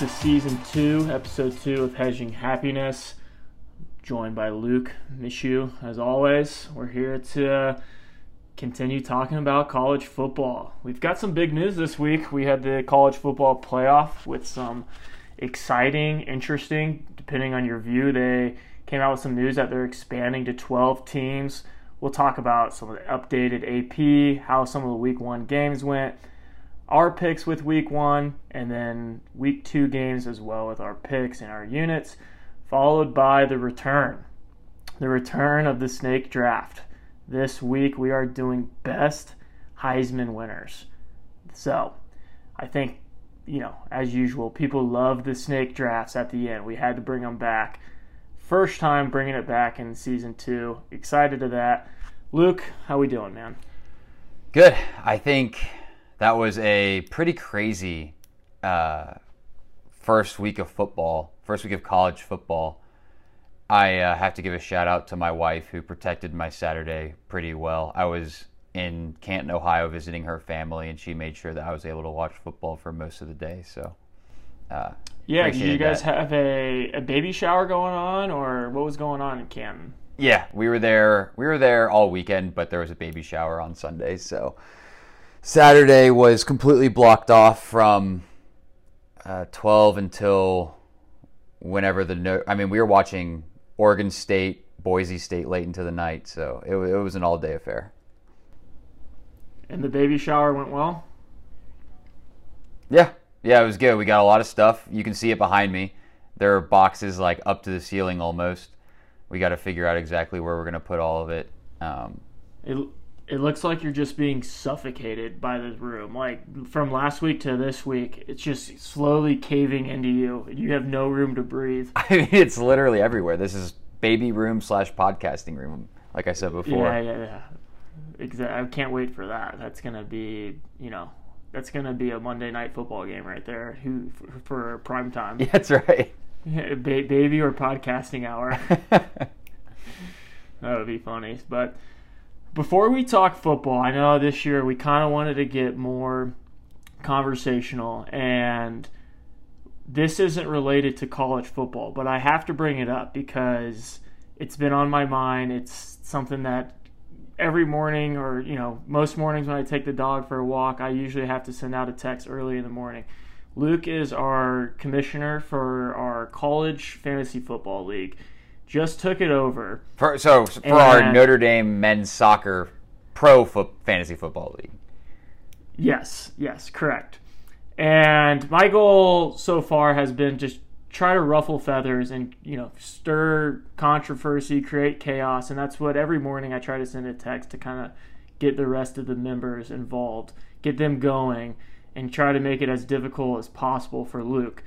to season two, episode two of Hedging Happiness. Joined by Luke Mishu, as always. We're here to continue talking about college football. We've got some big news this week. We had the college football playoff with some exciting, interesting, depending on your view. They came out with some news that they're expanding to 12 teams. We'll talk about some of the updated AP, how some of the week one games went our picks with week one, and then week two games as well with our picks and our units, followed by the return. The return of the snake draft. This week we are doing best Heisman winners. So I think, you know, as usual, people love the snake drafts at the end. We had to bring them back. First time bringing it back in season two. Excited to that. Luke, how we doing, man? Good. I think that was a pretty crazy uh, first week of football, first week of college football. I uh, have to give a shout out to my wife who protected my Saturday pretty well. I was in Canton, Ohio, visiting her family, and she made sure that I was able to watch football for most of the day. So, uh, yeah, did you guys that. have a, a baby shower going on, or what was going on in Canton? Yeah, we were there. We were there all weekend, but there was a baby shower on Sunday, so Saturday was completely blocked off from uh, 12 until whenever the no- I mean we were watching Oregon State, Boise State late into the night, so it, it was an all day affair. And the baby shower went well. Yeah, yeah, it was good. We got a lot of stuff. You can see it behind me. There are boxes like up to the ceiling almost. We got to figure out exactly where we're gonna put all of it. Um, it it looks like you're just being suffocated by the room. Like from last week to this week, it's just slowly caving into you. You have no room to breathe. I mean, it's literally everywhere. This is baby room slash podcasting room, like I said before. Yeah, yeah, yeah. Exactly. I can't wait for that. That's gonna be, you know, that's gonna be a Monday night football game right there. Who for, for prime time? Yeah, that's right. ba- baby or podcasting hour. that would be funny, but before we talk football, I know this year we kind of wanted to get more conversational, and this isn't related to college football, but I have to bring it up because it's been on my mind. It's something that every morning, or you know, most mornings when I take the dog for a walk, I usually have to send out a text early in the morning. Luke is our commissioner for our college fantasy football league just took it over. For, so for and, our Notre Dame men's soccer pro fo- fantasy football league. Yes, yes, correct. And my goal so far has been just try to ruffle feathers and you know stir controversy, create chaos, and that's what every morning I try to send a text to kind of get the rest of the members involved, get them going, and try to make it as difficult as possible for Luke.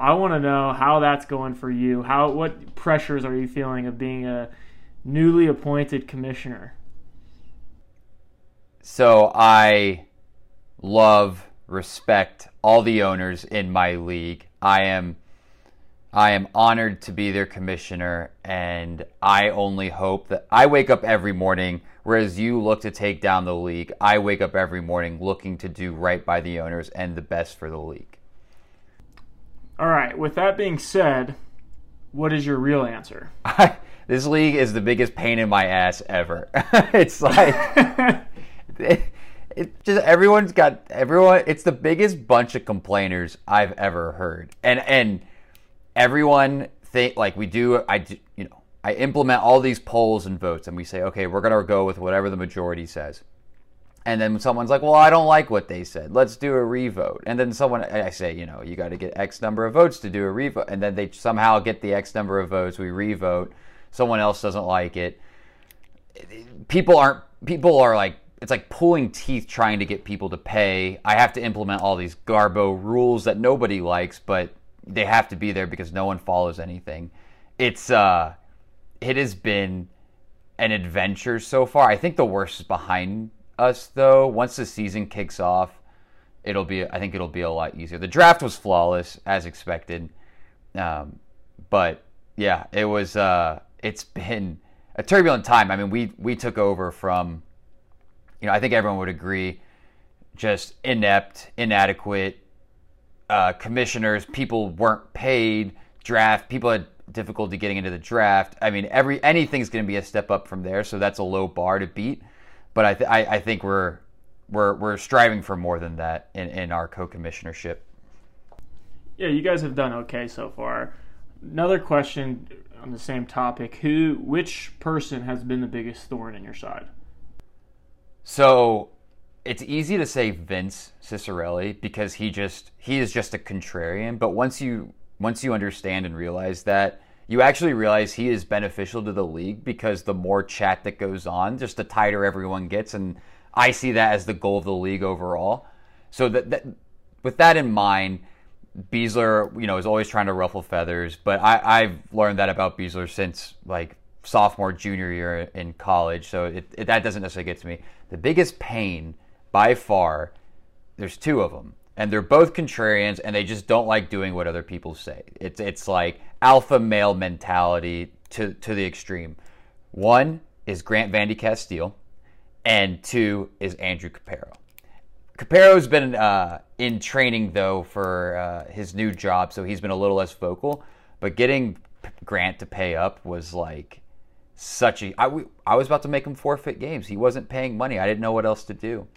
I want to know how that's going for you. How what pressures are you feeling of being a newly appointed commissioner? So I love, respect all the owners in my league. I am I am honored to be their commissioner and I only hope that I wake up every morning whereas you look to take down the league. I wake up every morning looking to do right by the owners and the best for the league. All right. With that being said, what is your real answer? this league is the biggest pain in my ass ever. it's like it, it, just everyone's got everyone. It's the biggest bunch of complainers I've ever heard, and and everyone think like we do. I you know I implement all these polls and votes, and we say okay, we're gonna go with whatever the majority says and then someone's like, "Well, I don't like what they said. Let's do a revote." And then someone I say, "You know, you got to get X number of votes to do a revote." And then they somehow get the X number of votes, we revote. Someone else doesn't like it. People aren't people are like it's like pulling teeth trying to get people to pay. I have to implement all these garbo rules that nobody likes, but they have to be there because no one follows anything. It's uh it has been an adventure so far. I think the worst is behind us though. Once the season kicks off, it'll be I think it'll be a lot easier. The draft was flawless as expected, um, but yeah, it was. Uh, it's been a turbulent time. I mean, we we took over from, you know, I think everyone would agree, just inept, inadequate, uh, commissioners, people weren't paid, draft, people had difficulty getting into the draft. I mean, every anything's going to be a step up from there, so that's a low bar to beat. But I, th- I, I think we're we're we're striving for more than that in, in our co-commissionership. Yeah, you guys have done okay so far. Another question on the same topic: Who, which person has been the biggest thorn in your side? So it's easy to say Vince Cicarelli because he just he is just a contrarian. But once you once you understand and realize that, you actually realize he is beneficial to the league because the more chat that goes on, just the tighter everyone gets, and I see that as the goal of the league overall. So that, that with that in mind, Besler, you know, is always trying to ruffle feathers, but I, I've learned that about Besler since like sophomore, junior year in college. So it, it, that doesn't necessarily get to me. The biggest pain by far, there's two of them, and they're both contrarians, and they just don't like doing what other people say. It's it's like alpha male mentality to to the extreme. One is Grant Vandy Castile, and two is Andrew Caparo. Caparo's been uh, in training though for uh, his new job, so he's been a little less vocal. But getting Grant to pay up was like such a. I, I was about to make him forfeit games. He wasn't paying money. I didn't know what else to do.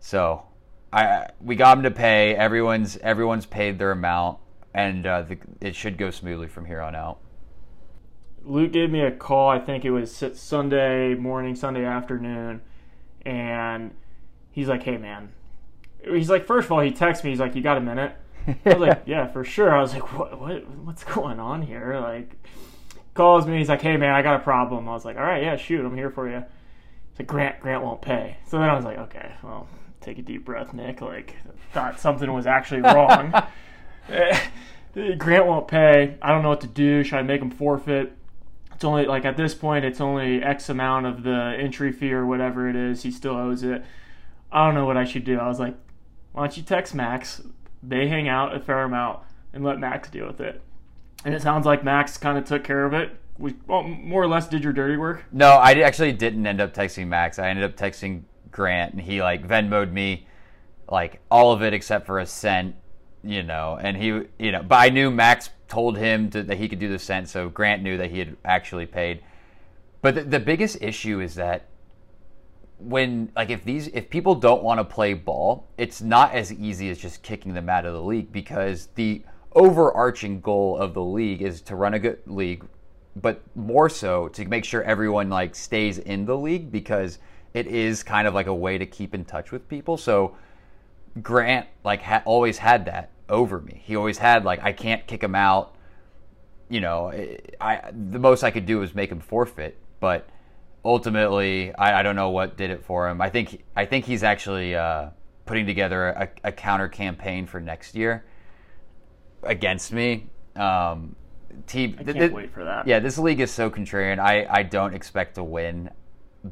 So I we got him to pay. Everyone's everyone's paid their amount, and uh, the, it should go smoothly from here on out. Luke gave me a call. I think it was Sunday morning, Sunday afternoon, and he's like, "Hey, man." He's like, first of all, he texts me. He's like, "You got a minute?" I was like, "Yeah, for sure." I was like, "What? What? What's going on here?" Like, calls me. He's like, "Hey, man, I got a problem." I was like, "All right, yeah, shoot, I'm here for you." He's like, "Grant, Grant won't pay." So then I was like, "Okay, well, take a deep breath, Nick. Like, thought something was actually wrong." Eh, Grant won't pay. I don't know what to do. Should I make him forfeit? It's only like at this point, it's only X amount of the entry fee or whatever it is. He still owes it. I don't know what I should do. I was like, why don't you text Max? They hang out a fair amount and let Max deal with it. And it sounds like Max kind of took care of it. We well, more or less did your dirty work. No, I actually didn't end up texting Max. I ended up texting Grant, and he like Venmoed me like all of it except for a cent, you know. And he, you know, but I knew Max told him to, that he could do the cent, so Grant knew that he had actually paid. But the, the biggest issue is that when like if these if people don't want to play ball, it's not as easy as just kicking them out of the league because the overarching goal of the league is to run a good league, but more so to make sure everyone like stays in the league because it is kind of like a way to keep in touch with people. So Grant like ha- always had that over me. He always had like I can't kick him out. You know, I the most I could do was make him forfeit, but ultimately I, I don't know what did it for him. I think I think he's actually uh, putting together a, a counter campaign for next year against me. Um, team, I can't th- wait for that. Yeah, this league is so contrarian. I, I don't expect to win,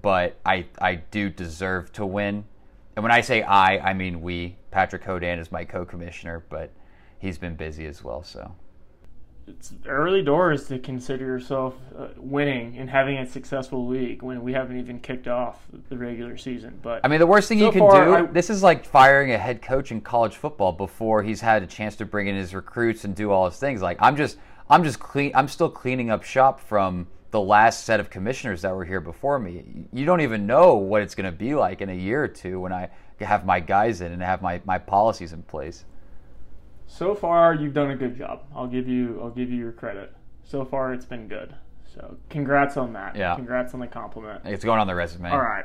but I I do deserve to win. And when I say I, I mean we. Patrick Hodan is my co-commissioner, but he's been busy as well. So it's early doors to consider yourself uh, winning and having a successful league when we haven't even kicked off the regular season. But I mean, the worst thing so you can far, do. I, this is like firing a head coach in college football before he's had a chance to bring in his recruits and do all his things. Like I'm just, I'm just clean. I'm still cleaning up shop from the last set of commissioners that were here before me. You don't even know what it's going to be like in a year or two when I have my guys in and have my, my policies in place so far you've done a good job. I'll give you I'll give you your credit. So far it's been good. So congrats on that. Yeah. Congrats on the compliment. It's going on the resume. All right.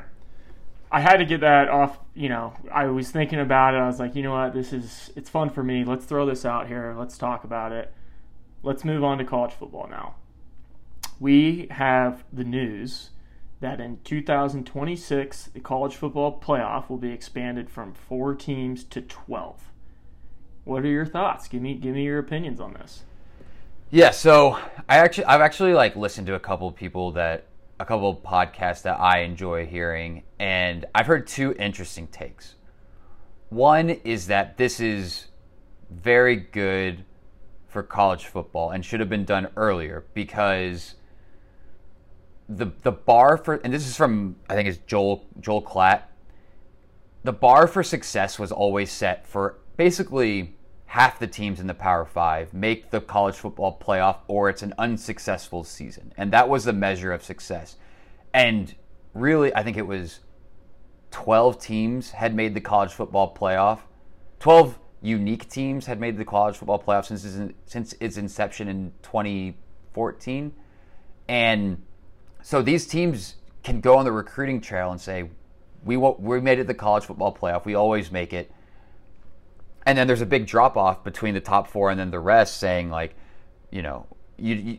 I had to get that off. You know, I was thinking about it. I was like, you know what, this is it's fun for me. Let's throw this out here. Let's talk about it. Let's move on to college football now. We have the news that in 2026 the college football playoff will be expanded from four teams to 12. What are your thoughts? Give me give me your opinions on this. Yeah, so I actually I've actually like listened to a couple of people that a couple of podcasts that I enjoy hearing and I've heard two interesting takes. One is that this is very good for college football and should have been done earlier because the the bar for and this is from I think it's Joel Joel Klatt. The bar for success was always set for basically half the teams in the Power Five make the college football playoff or it's an unsuccessful season. And that was the measure of success. And really, I think it was 12 teams had made the college football playoff. 12 unique teams had made the college football playoff since since its inception in 2014. And so these teams can go on the recruiting trail and say, we, we made it the college football playoff. We always make it. And then there's a big drop off between the top four and then the rest saying like you know you, you,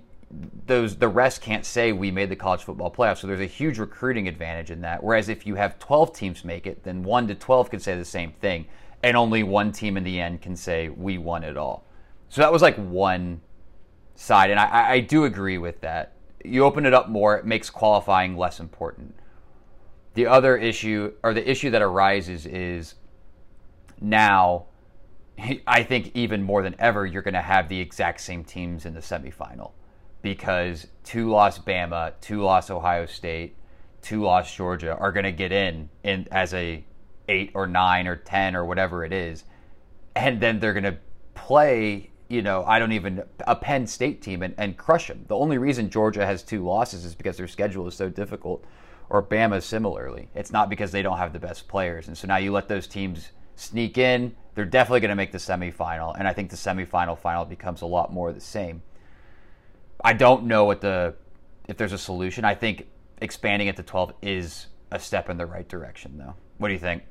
those the rest can't say we made the college football playoff. So there's a huge recruiting advantage in that. Whereas if you have 12 teams make it then 1 to 12 can say the same thing. And only one team in the end can say we won it all. So that was like one side. And i, I do agree with that you open it up more it makes qualifying less important the other issue or the issue that arises is now I think even more than ever, you're going to have the exact same teams in the semifinal because two loss Bama, two loss Ohio State, two loss Georgia are going to get in in as a eight or nine or ten or whatever it is, and then they're going to play. You know, I don't even a Penn State team and, and crush them. The only reason Georgia has two losses is because their schedule is so difficult, or Bama similarly. It's not because they don't have the best players, and so now you let those teams sneak in they're definitely going to make the semifinal, and I think the semifinal final becomes a lot more the same. I don't know what the if there's a solution. I think expanding it to 12 is a step in the right direction, though. What do you think?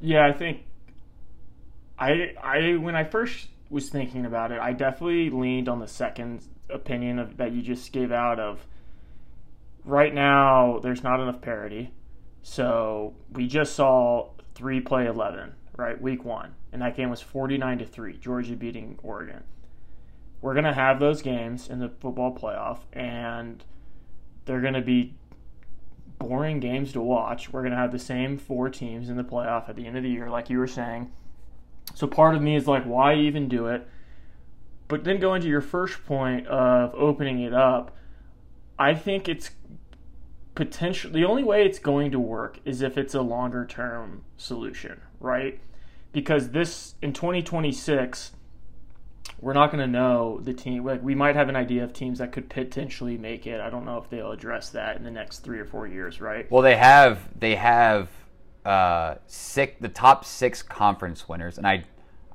Yeah, I think I I when I first was thinking about it, I definitely leaned on the second opinion of, that you just gave out of right now there's not enough parity. So we just saw three play 11 right? Week one, and that game was 49 to three, Georgia beating Oregon. We're gonna have those games in the football playoff, and they're gonna be boring games to watch. We're gonna have the same four teams in the playoff at the end of the year, like you were saying. So part of me is like, why even do it? But then going to your first point of opening it up, I think it's potential the only way it's going to work is if it's a longer term solution, right? Because this in 2026 we're not going to know the team like we might have an idea of teams that could potentially make it. I don't know if they'll address that in the next 3 or 4 years, right? Well, they have they have uh six the top 6 conference winners and I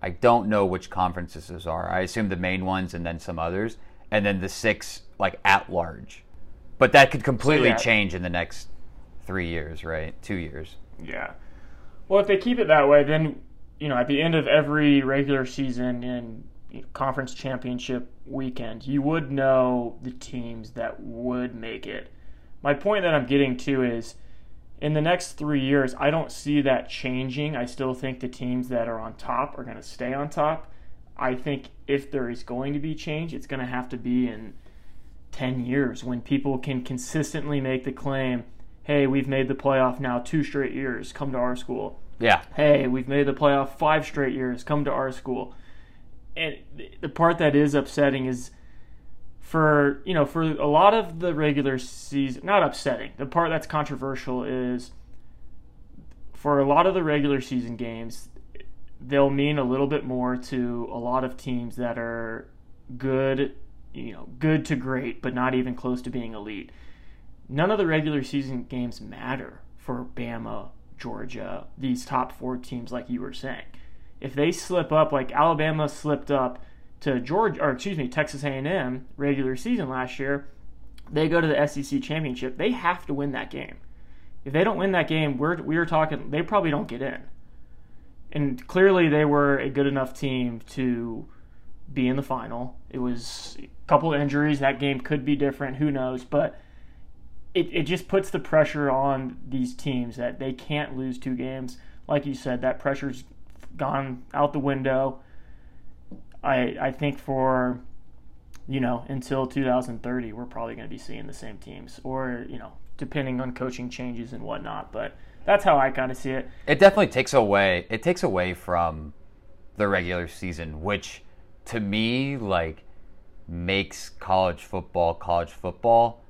I don't know which conferences those are. I assume the main ones and then some others and then the six like at large. But that could completely so, yeah. change in the next three years, right? Two years. Yeah. Well, if they keep it that way, then you know at the end of every regular season and conference championship weekend, you would know the teams that would make it. My point that I'm getting to is in the next three years, I don't see that changing. I still think the teams that are on top are going to stay on top. I think if there is going to be change, it's going to have to be in 10 years when people can consistently make the claim, hey, we've made the playoff now two straight years, come to our school. Yeah. Hey, we've made the playoff five straight years, come to our school. And the part that is upsetting is for, you know, for a lot of the regular season, not upsetting, the part that's controversial is for a lot of the regular season games, they'll mean a little bit more to a lot of teams that are good you know, good to great, but not even close to being elite. None of the regular season games matter for Bama, Georgia, these top four teams, like you were saying. If they slip up, like Alabama slipped up to Georgia, or excuse me, Texas A&M regular season last year, they go to the SEC championship. They have to win that game. If they don't win that game, we're we are talking. They probably don't get in. And clearly, they were a good enough team to be in the final. It was a couple injuries. That game could be different. Who knows? But it, it just puts the pressure on these teams that they can't lose two games. Like you said, that pressure's gone out the window. I I think for you know until 2030, we're probably going to be seeing the same teams, or you know depending on coaching changes and whatnot. But that's how I kind of see it. It definitely takes away. It takes away from the regular season, which to me like makes college football college football.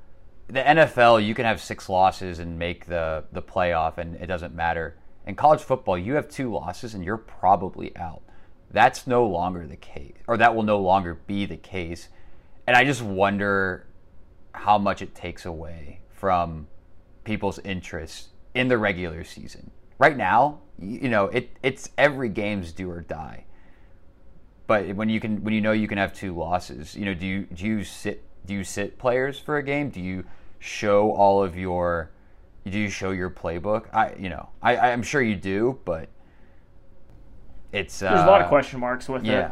The NFL, you can have six losses and make the the playoff, and it doesn't matter. In college football, you have two losses and you're probably out. That's no longer the case, or that will no longer be the case. And I just wonder how much it takes away from people's interest in the regular season. Right now, you know, it it's every game's do or die. But when you can when you know you can have two losses, you know, do you do you sit do you sit players for a game? Do you show all of your do you show your playbook? I you know, I I'm sure you do, but it's there's uh, a lot of question marks with yeah. it.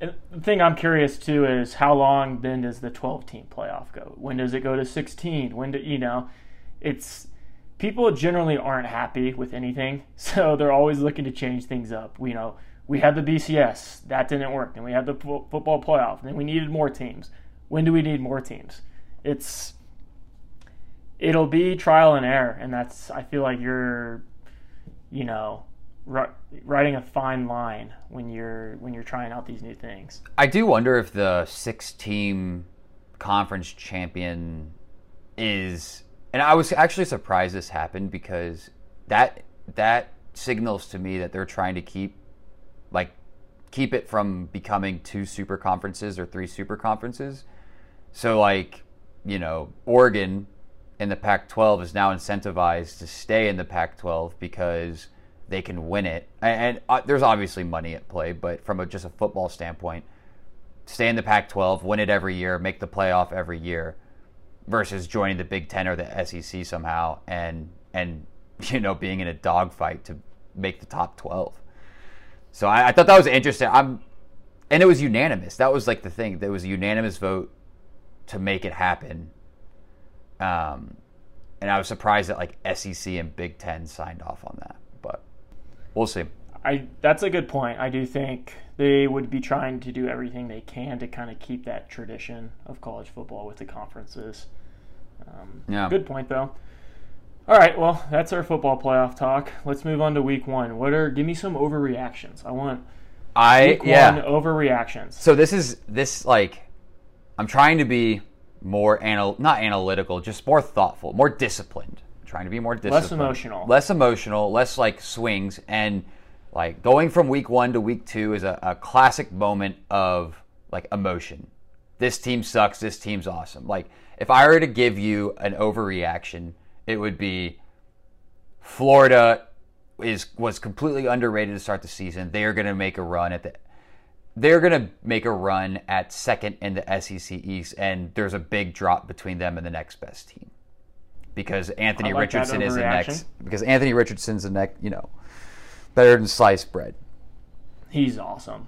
And the thing I'm curious too is how long then does the 12 team playoff go? When does it go to 16? When do you know? It's people generally aren't happy with anything, so they're always looking to change things up. We you know we had the BCS that didn't work, and we had the fo- football playoff, and then we needed more teams. When do we need more teams? It's it'll be trial and error, and that's I feel like you're, you know, writing a fine line when you're when you're trying out these new things. I do wonder if the six team conference champion is and I was actually surprised this happened because that that signals to me that they're trying to keep like keep it from becoming two super conferences or three super conferences. So like, you know, Oregon in the Pac-12 is now incentivized to stay in the Pac-12 because they can win it. And, and uh, there's obviously money at play, but from a, just a football standpoint, stay in the Pac-12, win it every year, make the playoff every year, versus joining the Big Ten or the SEC somehow and and you know being in a dogfight to make the top 12. So I, I thought that was interesting. I'm, and it was unanimous. That was like the thing. There was a unanimous vote to make it happen. Um, and I was surprised that like SEC and Big Ten signed off on that, we'll see. I that's a good point. I do think they would be trying to do everything they can to kind of keep that tradition of college football with the conferences. Um, Yeah. Good point though. All right, well, that's our football playoff talk. Let's move on to week one. What are give me some overreactions? I want I week yeah. one overreactions. So this is this like I'm trying to be more anal not analytical, just more thoughtful, more disciplined. Trying to be more disciplined. Less emotional. Less emotional, less like swings and like going from week 1 to week 2 is a, a classic moment of like emotion. This team sucks, this team's awesome. Like if I were to give you an overreaction, it would be Florida is was completely underrated to start the season. They are going to make a run at the they're going to make a run at second in the SEC East, and there's a big drop between them and the next best team because Anthony like Richardson is the next because Anthony Richardson's the next you know better than sliced bread. He's awesome.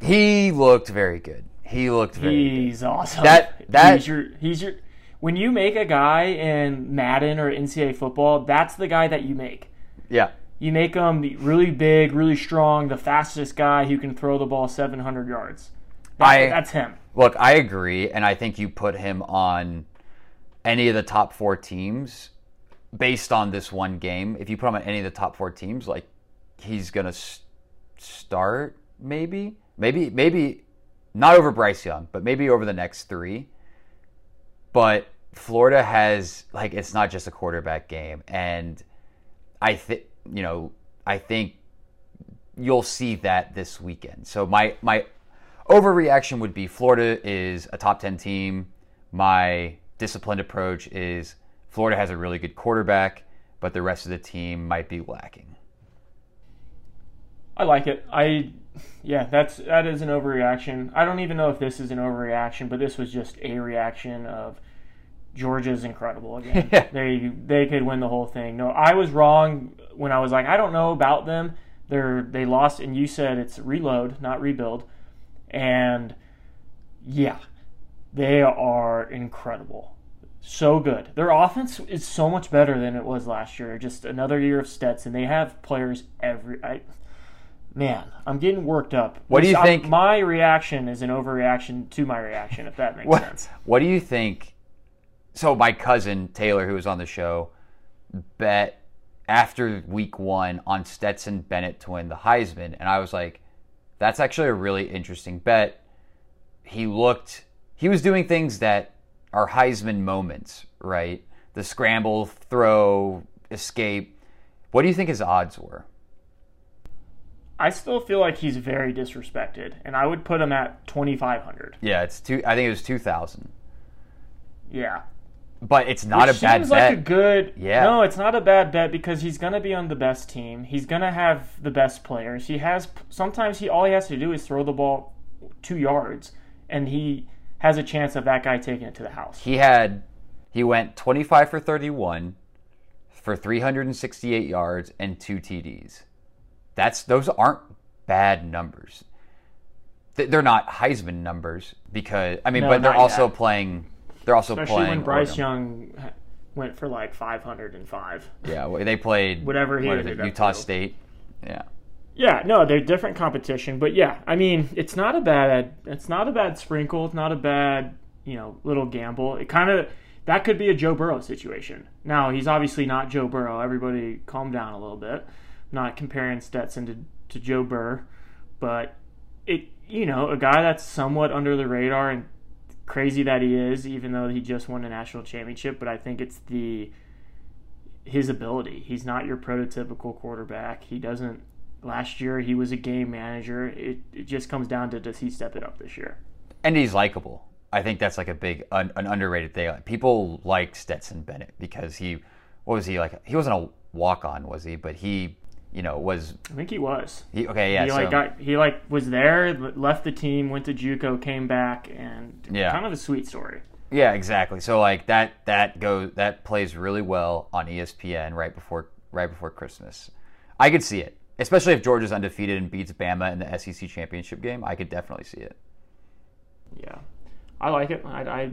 He looked very good. He looked very good. He's awesome. That- that- he's your he's your when you make a guy in Madden or NCAA football, that's the guy that you make. Yeah. You make him really big, really strong, the fastest guy who can throw the ball 700 yards. That- I- that's him. Look, I agree, and I think you put him on any of the top four teams based on this one game. If you put him on any of the top four teams, like he's gonna start, maybe, maybe, maybe not over Bryce Young, but maybe over the next three. But Florida has like it's not just a quarterback game, and I think you know I think you'll see that this weekend. So my my overreaction would be Florida is a top 10 team. My disciplined approach is Florida has a really good quarterback, but the rest of the team might be lacking. I like it. I yeah, that's that is an overreaction. I don't even know if this is an overreaction, but this was just a reaction of Georgia's incredible again. Yeah. They they could win the whole thing. No, I was wrong when I was like, I don't know about them. They're they lost and you said it's reload, not rebuild. And yeah, they are incredible. So good. Their offense is so much better than it was last year. Just another year of Stetson. They have players every I Man, I'm getting worked up. What do you I'm- think- My reaction is an overreaction to my reaction, if that makes What, sense. what do you think? So my cousin Taylor, who was on the show, bet after week one on Stetson Bennett to win the Heisman, and I was like, "That's actually a really interesting bet." He looked, he was doing things that are Heisman moments, right? The scramble, throw, escape. What do you think his odds were? I still feel like he's very disrespected, and I would put him at 2,500. Yeah, it's two. I think it was two thousand. Yeah. But it's not Which a bad seems bet. like a good. Yeah. No, it's not a bad bet because he's going to be on the best team. He's going to have the best players. He has. Sometimes he all he has to do is throw the ball two yards, and he has a chance of that guy taking it to the house. he had he went 25 for 31 for 368 yards and two TDs. That's those aren't bad numbers. They're not Heisman numbers because I mean, No, but they're also yet. playing. They're also Especially playing. when Bryce Oregon. Young went for like 505. Yeah, they played Whatever he what it, Utah. State. Yeah, Yeah, no, they're different competition, but yeah, I mean, it's not a bad, it's not a bad sprinkle. It's not a bad, you know, little gamble. It kind of that could be a Joe Burrow situation. Now he's obviously not Joe Burrow. Everybody, calm down a little bit. not comparing Stetson to to Joe Burr, but it, you know, a guy that's somewhat under the radar and crazy that he is, even though he just won a national championship. But I think it's the his ability. He's not your prototypical quarterback. He doesn't. Last year he was a game manager. It it just comes down to does he step it up this year? and he's likable. I think that's like a big un, an underrated thing. Like, people like Stetson Bennett because he what was he like? He wasn't a walk on, was he? But he, you know, was I think he was. he? Okay, yeah. he so, like got he like was there, left the team, went to JUCO, came back, and Yeah. kind of a sweet story. Yeah, exactly. So like that that goes that plays really well on ESPN right before right before Christmas. I could see it, especially if Georgia's undefeated and beats Bama in the SEC championship game. I could definitely see it. Yeah, I like it. I, I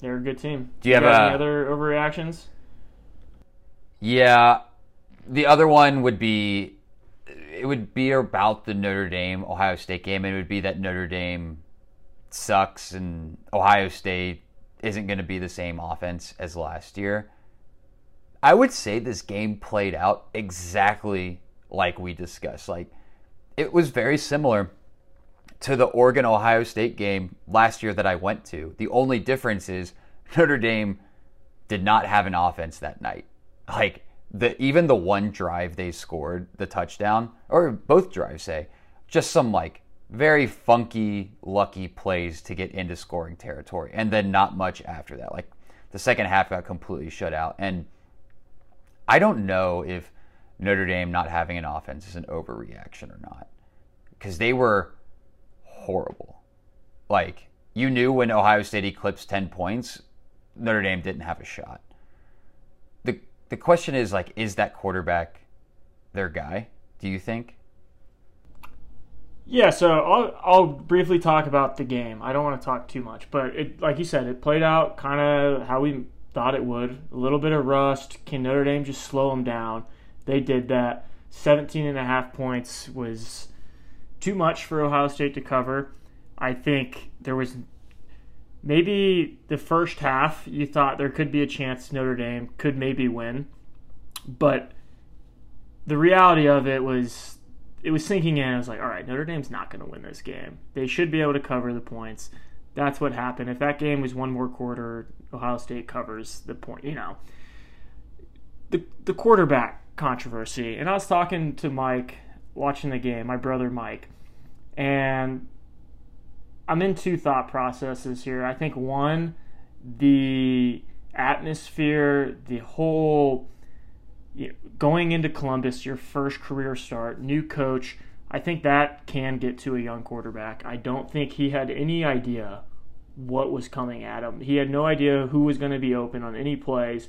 they're a good team. Do you have got a- any other overreactions? Yeah, the other one would be it would be about the Notre Dame Ohio State game. And it would be that Notre Dame sucks and Ohio State isn't going to be the same offense as last year. I would say this game played out exactly like we discussed. Like it was very similar to the Oregon Ohio State game last year that I went to. The only difference is Notre Dame did not have an offense that night. Like the even the one drive they scored, the touchdown, or both drives say, just some like very funky, lucky plays to get into scoring territory, and then not much after that. Like the second half got completely shut out, and I don't know if Notre Dame not having an offense is an overreaction or not, because they were horrible. Like you knew when Ohio State eclipsed ten points, Notre Dame didn't have a shot. the The question is like, is that quarterback their guy? Do you think? Yeah, so I'll I'll briefly talk about the game. I don't want to talk too much, but it like you said, it played out kind of how we thought it would. A little bit of rust. Can Notre Dame just slow them down? They did that. 17 and a half points was too much for Ohio State to cover. I think there was maybe the first half you thought there could be a chance Notre Dame could maybe win, but the reality of it was it was sinking in. I was like, all right, Notre Dame's not going to win this game. They should be able to cover the points. That's what happened. If that game was one more quarter, Ohio State covers the point. You know, the the quarterback controversy. And I was talking to Mike watching the game, my brother Mike, and I'm in two thought processes here. I think one, the atmosphere, the whole you know, going into Columbus, your first career start, new coach, I think that can get to a young quarterback. I don't think he had any idea what was coming at him. He had no idea who was going to be open on any plays.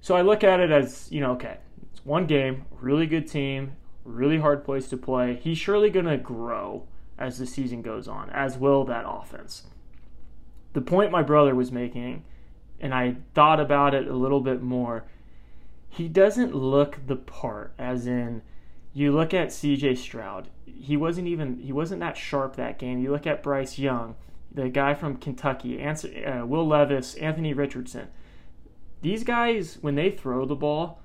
So I look at it as, you know, okay, it's one game, really good team, really hard place to play. He's surely going to grow as the season goes on, as will that offense. The point my brother was making, and I thought about it a little bit more he doesn't look the part as in you look at CJ Stroud he wasn't even he wasn't that sharp that game you look at Bryce Young the guy from Kentucky uh, Will Levis Anthony Richardson these guys when they throw the ball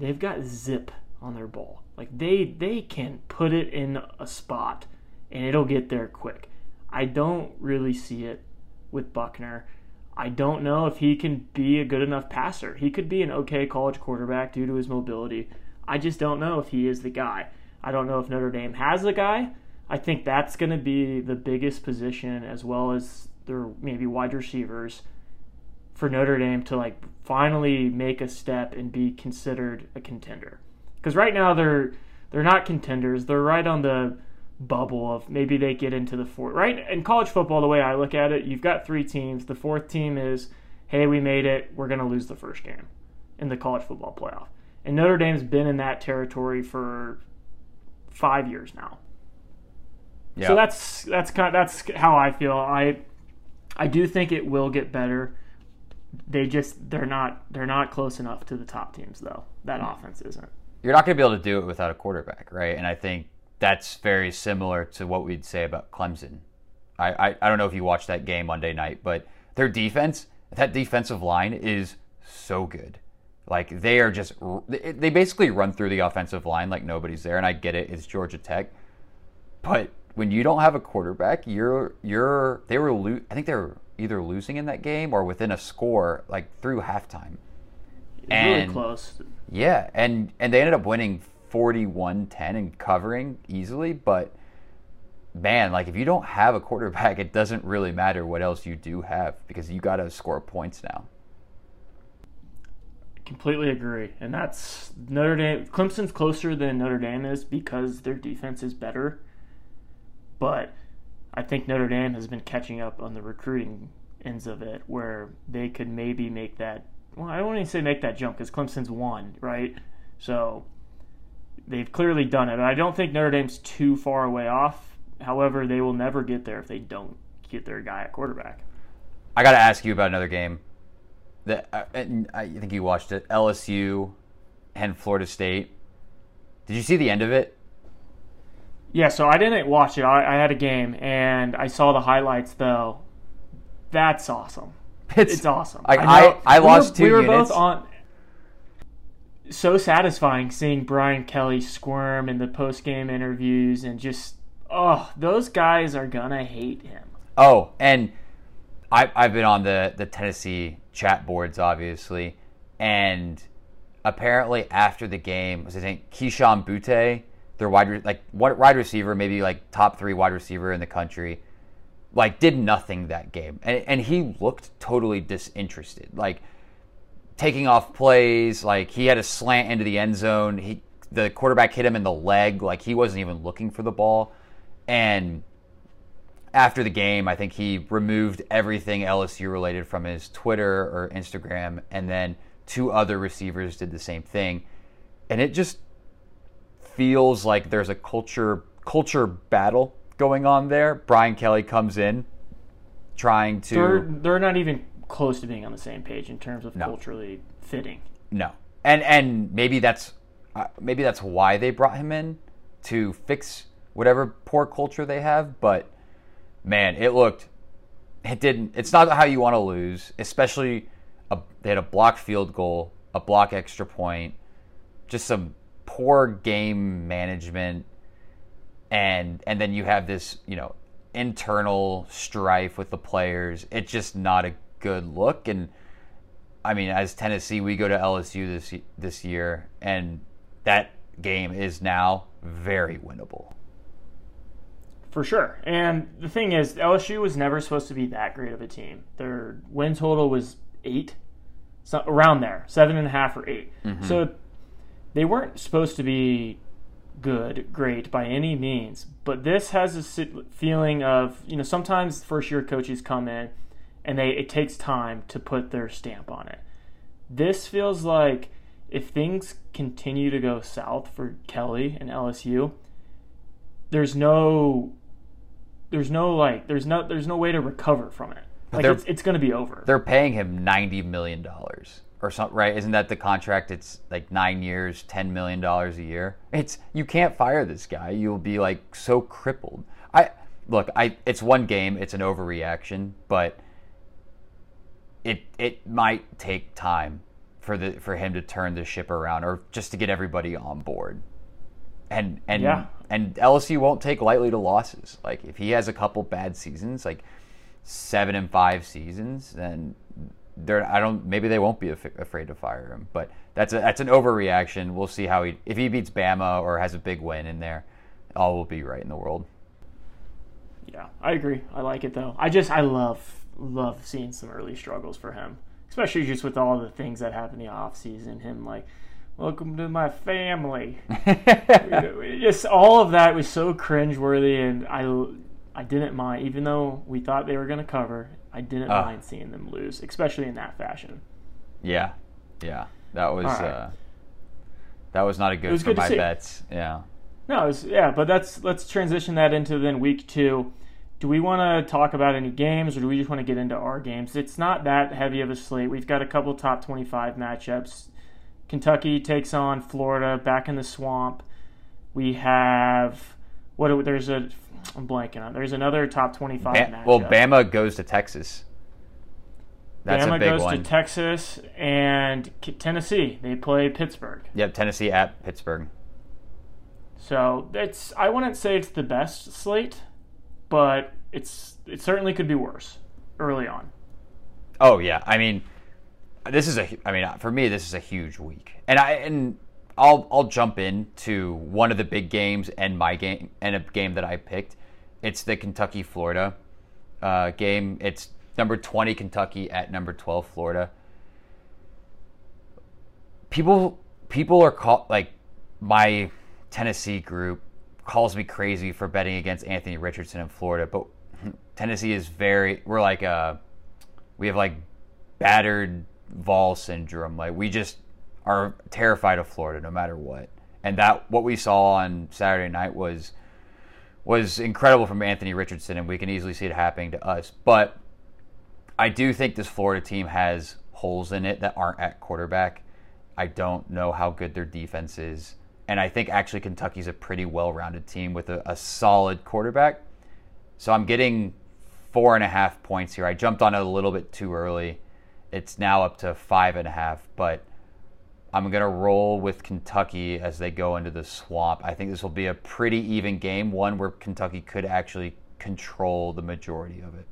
they've got zip on their ball like they they can put it in a spot and it'll get there quick I don't really see it with Buchner I don't know if he can be a good enough passer. He could be an okay college quarterback due to his mobility. I just don't know if he is the guy. I don't know if Notre Dame has a guy. I think that's going to be the biggest position, as well as their maybe wide receivers for Notre Dame to like finally make a step and be considered a contender. Because right now they're they're not contenders. They're right on the bubble of maybe they get into the fourth. Right in college football, the way I look at it, you've got three teams. The fourth team is, hey, we made it. We're going to lose the first game in the college football playoff. And Notre Dame's been in that territory for five years now. Yeah. So that's that's kind of, that's how I feel. I I do think it will get better. They just they're not they're not close enough to the top teams though. That mm-hmm. offense isn't. You're not going to be able to do it without a quarterback, right? And I think that's very similar to what we'd say about Clemson. I, I, I don't know if you watched that game Monday night, but their defense, that defensive line is so good. Like they are just they basically run through the offensive line like nobody's there, and I get it. It's Georgia Tech, but when you don't have a quarterback, you're you're they were lo- I think they were either losing in that game or within a score like through halftime. And, really close. Yeah, and and they ended up winning 41-10 and covering easily, but man, like if you don't have a quarterback, it doesn't really matter what else you do have because you got to score points now. Completely agree. And that's Notre Dame. Clemson's closer than Notre Dame is because their defense is better. But I think Notre Dame has been catching up on the recruiting ends of it where they could maybe make that. Well, I don't even say make that jump because Clemson's won, right? So they've clearly done it. I don't think Notre Dame's too far away off. However, they will never get there if they don't get their guy at quarterback. I got to ask you about another game that uh, I think you watched it. LSU and Florida State. Did you see the end of it? Yeah, so I didn't watch it. I, I had a game and I saw the highlights though. That's awesome. It's, it's awesome. I I, I, lost we were, two. We were units. both on. So satisfying seeing Brian Kelly squirm in the post game interviews and just oh, those guys are gonna hate him. Oh, and I, I've been on the the Tennessee chat boards, obviously, and apparently after the game, was I think Kayshon Boutte, their wide like what wide receiver, maybe like top three wide receiver in the country, like did nothing that game, and and he looked totally disinterested, like taking off plays, like he had a slant into the end zone, he the quarterback hit him in the leg, like he wasn't even looking for the ball, and after the game, I think he removed everything LSU related from his Twitter or Instagram, and then two other receivers did the same thing. And it just feels like there's a culture culture battle going on there. Brian Kelly comes in trying to They're they're not even close to being on the same page in terms of no. culturally fitting. No. And and maybe that's uh, maybe that's why they brought him in to fix whatever poor culture they have, but man, it looked. It didn't. It's not how you want to lose, especially. A, they had a block field goal, a block extra point, just some poor game management, and and then you have this, you know, internal strife with the players. It's just not a good look. And I mean, as Tennessee, we go to LSU this this year, and that game is now very winnable. For sure. And the thing is, LSU was never supposed to be that great of a team. Their win total was eight, so around there, seven and a half or 8 mm-hmm. So they weren't supposed to be good, great by any means. But this has a feeling of, you know, sometimes first year coaches come in and they it takes time to put their stamp on it. This feels like if things continue to go south for Kelly and LSU, there's no there's no like there's no there's no way to recover from it. Like it's, it's going to be over. They're paying him ninety million dollars or something, right? Isn't that the contract? It's like nine years, ten million dollars a year. It's you can't fire this guy. You'll be like so crippled. I look. I it's one game. It's an overreaction, but it it might take time for the for him to turn the ship around or just to get everybody on board. And and yeah and LSU won't take lightly to losses. Like if he has a couple bad seasons, like seven and five seasons, then they're I don't maybe they won't be af- afraid to fire him. But that's a, that's an overreaction. We'll see how he if he beats Bama or has a big win in there, all will be right in the world. Yeah, I agree. I like it though. I just I love love seeing some early struggles for him, especially just with all the things that happened in the off season. Him like, welcome to my family. just all of that was so cringeworthy, and I I didn't mind, even though we thought they were going to cover. I didn't Uh. mind seeing them lose, especially in that fashion. Yeah, yeah, that was right. uh, that was not a good was for good to my see. bets. Yeah. No, it's, yeah, but that's let's transition that into then week two. Do we want to talk about any games, or do we just want to get into our games? It's not that heavy of a slate. We've got a couple top twenty-five matchups. Kentucky takes on Florida back in the swamp. We have what? There's a I'm blanking on. There's another top twenty-five Ba- matchup. well, Bama goes to Texas. That's Bama a big goes one. to Texas and Tennessee. They play Pittsburgh. yep, Tennessee at Pittsburgh. So it's I wouldn't say it's the best slate, but it's it certainly could be worse early on. Oh yeah, I mean, this is a I mean, for me, this is a huge week, and I and I'll I'll jump into one of the big games and my game and a game that I picked. It's the Kentucky Florida uh, game. It's number twenty Kentucky at number twelve Florida. People people are call like my Tennessee group calls me crazy for betting against Anthony Richardson in Florida, but Tennessee is very. We're like uh we have like battered Vol syndrome. Like we just are terrified of Florida no matter what. And that what we saw on Saturday night was was incredible from Anthony Richardson, and we can easily see it happening to us. But I do think this Florida team has holes in it that aren't at quarterback. I don't know how good their defense is. And I think actually Kentucky's a pretty well rounded team with a, a solid quarterback. So I'm getting four and a half points here. I jumped on it a little bit too early. It's now up to five and a half, but I'm going to roll with Kentucky as they go into the swamp. I think this will be a pretty even game, one where Kentucky could actually control the majority of it.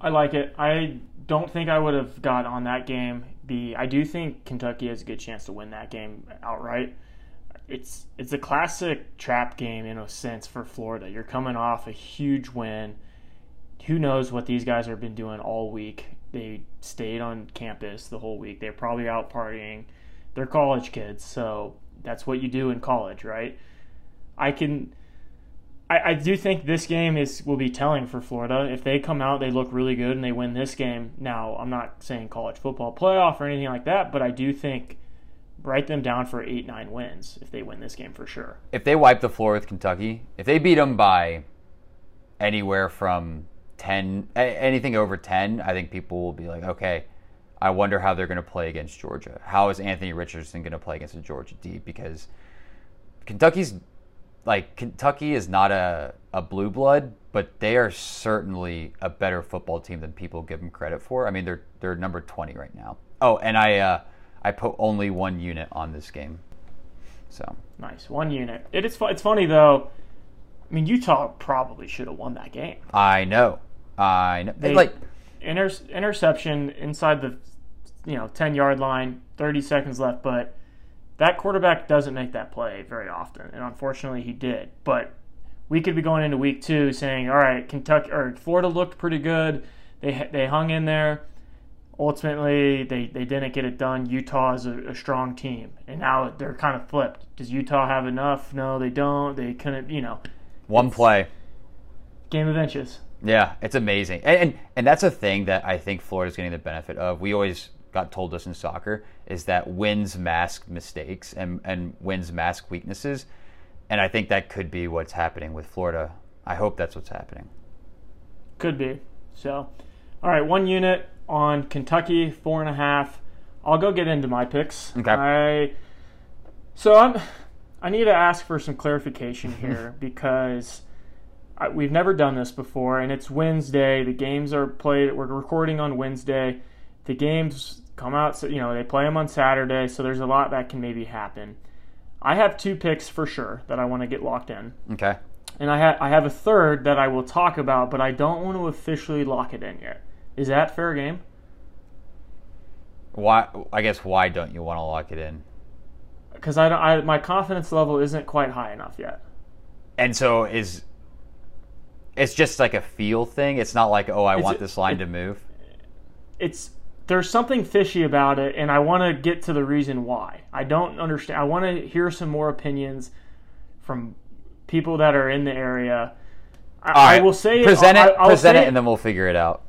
I like it. I don't think I would have got on that game. The I do think Kentucky has a good chance to win that game outright. It's it's a classic trap game in a sense for Florida. You're coming off a huge win. Who knows what these guys have been doing all week? They stayed on campus the whole week. They're probably out partying. They're college kids, so that's what you do in college, right? I can I, I do think this game is will be telling for Florida. If they come out, they look really good, and they win this game. Now, I'm not saying college football playoff or anything like that, but I do think write them down for eight, nine wins if they win this game for sure. If they wipe the floor with Kentucky, if they beat them by anywhere from 10, anything over 10, I think people will be like, okay, I wonder how they're going to play against Georgia. How is Anthony Richardson going to play against a Georgia D? Because Kentucky's like Kentucky is not a, a blue blood, but they are certainly a better football team than people give them credit for. I mean, they're they're number twenty right now. Oh, and I uh, I put only one unit on this game, so Nice one unit. It is. fu- It's funny though. I mean, Utah probably should have won that game. I know, I know. They like inter- interception inside the you know ten yard line, thirty seconds left, but that quarterback doesn't make that play very often, and unfortunately he did. But we could be going into week two saying, all right, Kentucky or Florida looked pretty good. They they hung in there. Ultimately, they, they didn't get it done. Utah is a, a strong team, and now they're kind of flipped. Does Utah have enough? No, they don't. They couldn't. You know, one play. game of inches. Yeah, it's amazing, and, and and that's a thing that I think Florida's getting the benefit of. We always got told this in soccer is that wins mask mistakes and and wins mask weaknesses, and I think that could be what's happening with Florida. I hope that's what's happening. Could be. So, all right, one unit on Kentucky, four and a half. I'll go get into my picks. Okay. I so I'm. I need to ask for some clarification here because we've never done this before, and it's Wednesday. The games are played. We're recording on Wednesday. The games come out. So you know they play them on Saturday. So there's a lot that can maybe happen. I have two picks for sure that I want to get locked in Okay. and I, ha- I have a third that I will talk about, but I don't want to officially lock it in yet. Is that fair game? Why? I guess why don't you want to lock it in? because I, don't- I my confidence level isn't quite high enough yet. And so is it's just like a feel thing. It's not like oh, I It's want this line it- to move. It's there's something fishy about it, and I want to get to the reason why. I don't understand. I want to hear some more opinions from people that are in the area. I, right, I will say present it. it, I, I'll present say it, and then we'll figure it out.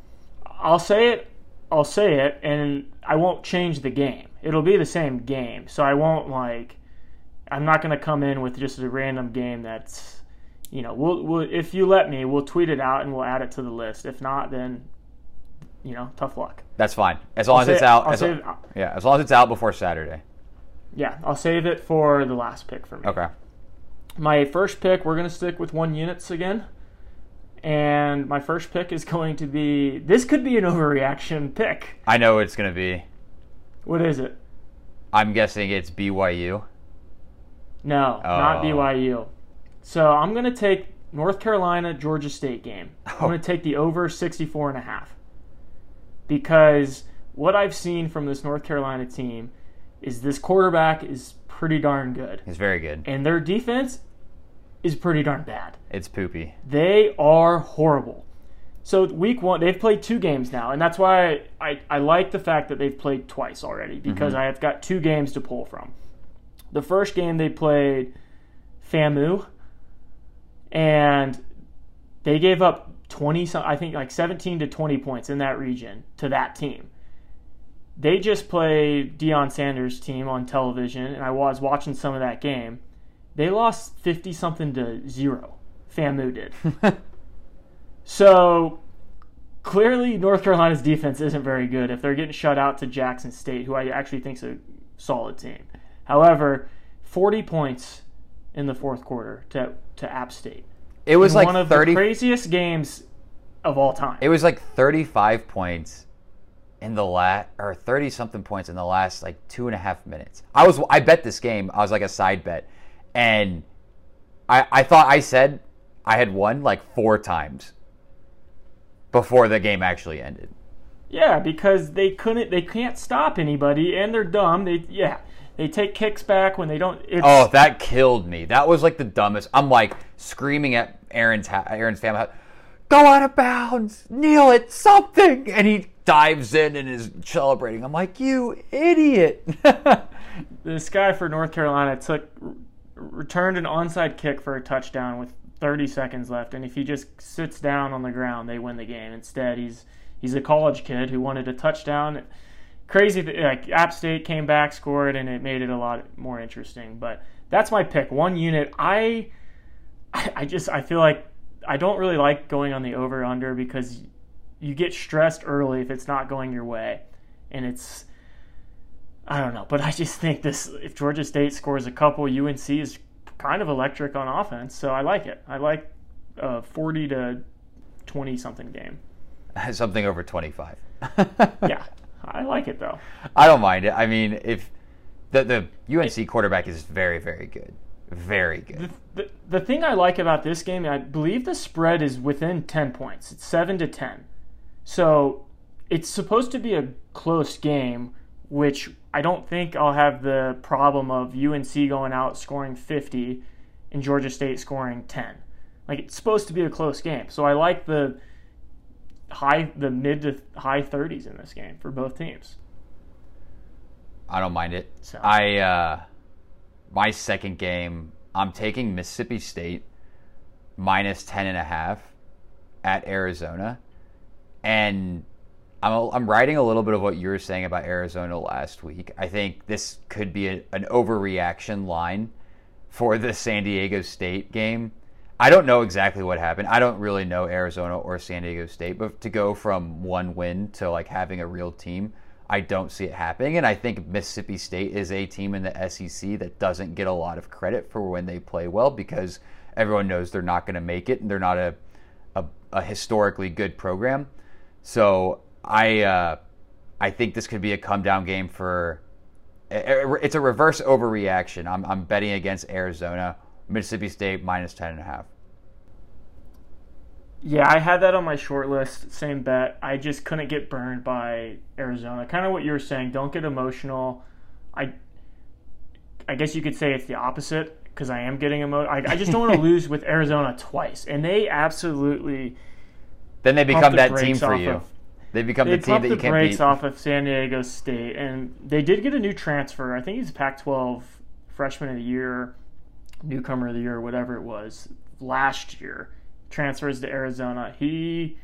I'll say it. I'll say it, and I won't change the game. It'll be the same game, so I won't like. I'm not going to come in with just a random game that's, you know, we'll, we'll if you let me, we'll tweet it out and we'll add it to the list. If not, then, you know, tough luck. That's fine as long as it's it- out. I'll As, lo- it- yeah, as long as it's out before Saturday. Yeah, I'll save it for the last pick for me. Okay. My first pick, we're going to stick with one units again. And my first pick is going to be this could be an overreaction pick. I know it's gonna be. What is it? I'm guessing it's BYU. No, not Oh. BYU. So I'm going to take North Carolina Georgia State game. I'm Oh. going to take the over 64 and a half. Because what I've seen from this North Carolina team is this quarterback is pretty darn good. It's very good. And their defense is pretty darn bad. It's poopy. They are horrible. So week one, they've played two games now, and that's why I, I, like the fact that they've played twice already because mm-hmm. I have got two games to pull from. The first game they played FAMU, and they gave up twenty, some- I think like seventeen to twenty points in that region to that team. They just played Deion Sanders' team on television, and I was watching some of that game. They lost fifty something to zero. FAMU did. So clearly, North Carolina's defense isn't very good if they're getting shut out to Jackson State, who I actually think is a solid team. However, 40 points in the fourth quarter to, to App State. It was In like one of 30 the craziest games of all time. It was like 35 points in the last, or 30 something points in the last like two and a half minutes. I was, I bet this game. I was like a side bet, and I, I thought I said I had won like four times before the game actually ended. yeah, because they couldn't, they can't stop anybody, and they're dumb. They yeah, they take kicks back when they don't. It's, Oh, that killed me. That was like the dumbest. I'm like screaming at Aaron's ha- Aaron's family. Go out of bounds, kneel it, something, and he dives in and is celebrating. I'm like, you idiot. this guy for North Carolina took returned an onside kick for a touchdown with 30 seconds left, and if he just sits down on the ground, they win the game. Instead, he's he's a college kid who wanted a touchdown. Crazy, th- like App State came back, scored, and it made it a lot more interesting. But that's my pick. One unit. I I just I feel like I don't really like going on the over under because you get stressed early if it's not going your way, and it's I don't know, but I just think this if Georgia State scores a couple, UNC is kind of electric on offense, so I like it. I like a forty to twenty something game. something over 25. Yeah, I like it though. I don't mind it. I mean, if the the UNC quarterback is very very good, very good. The, the thing I like about this game, I believe the spread is within 10 points. It's 7 to 10. So it's supposed to be a close game, which I don't think I'll have the problem of UNC going out scoring 50 and Georgia State scoring 10. Like it's supposed to be a close game. So I like the high the mid to high 30s in this game for both teams. I don't mind it. So- I uh, my second game, I'm taking Mississippi State minus 10 and a half at Arizona. And I'm, I'm writing a little bit of what you were saying about Arizona last week. I think this could be a, an overreaction line for the San Diego State game. I don't know exactly what happened. I don't really know Arizona or San Diego State, but to go from one win to like having a real team, I don't see it happening. And I think Mississippi State is a team in the SEC that doesn't get a lot of credit for when they play well because everyone knows they're not going to make it and they're not a, a, a historically good program. So I uh, I think this could be a come down game for. It's a reverse overreaction. I'm, I'm betting against Arizona, Mississippi State minus ten and a half. Yeah, I had that on my short list. Same bet. I just couldn't get burned by Arizona. Kind of what you were saying. Don't get emotional. I, I guess you could say it's the opposite because I am getting emotional. I, I just don't want to lose with Arizona twice, and they absolutely. Then they become the that team for you. of- they become They the team that the you can't brakes beat. off of San Diego State, and they did get a new transfer. I think he's a Pac-12 freshman of the year, newcomer of the year, whatever it was last year. Transfers to Arizona. He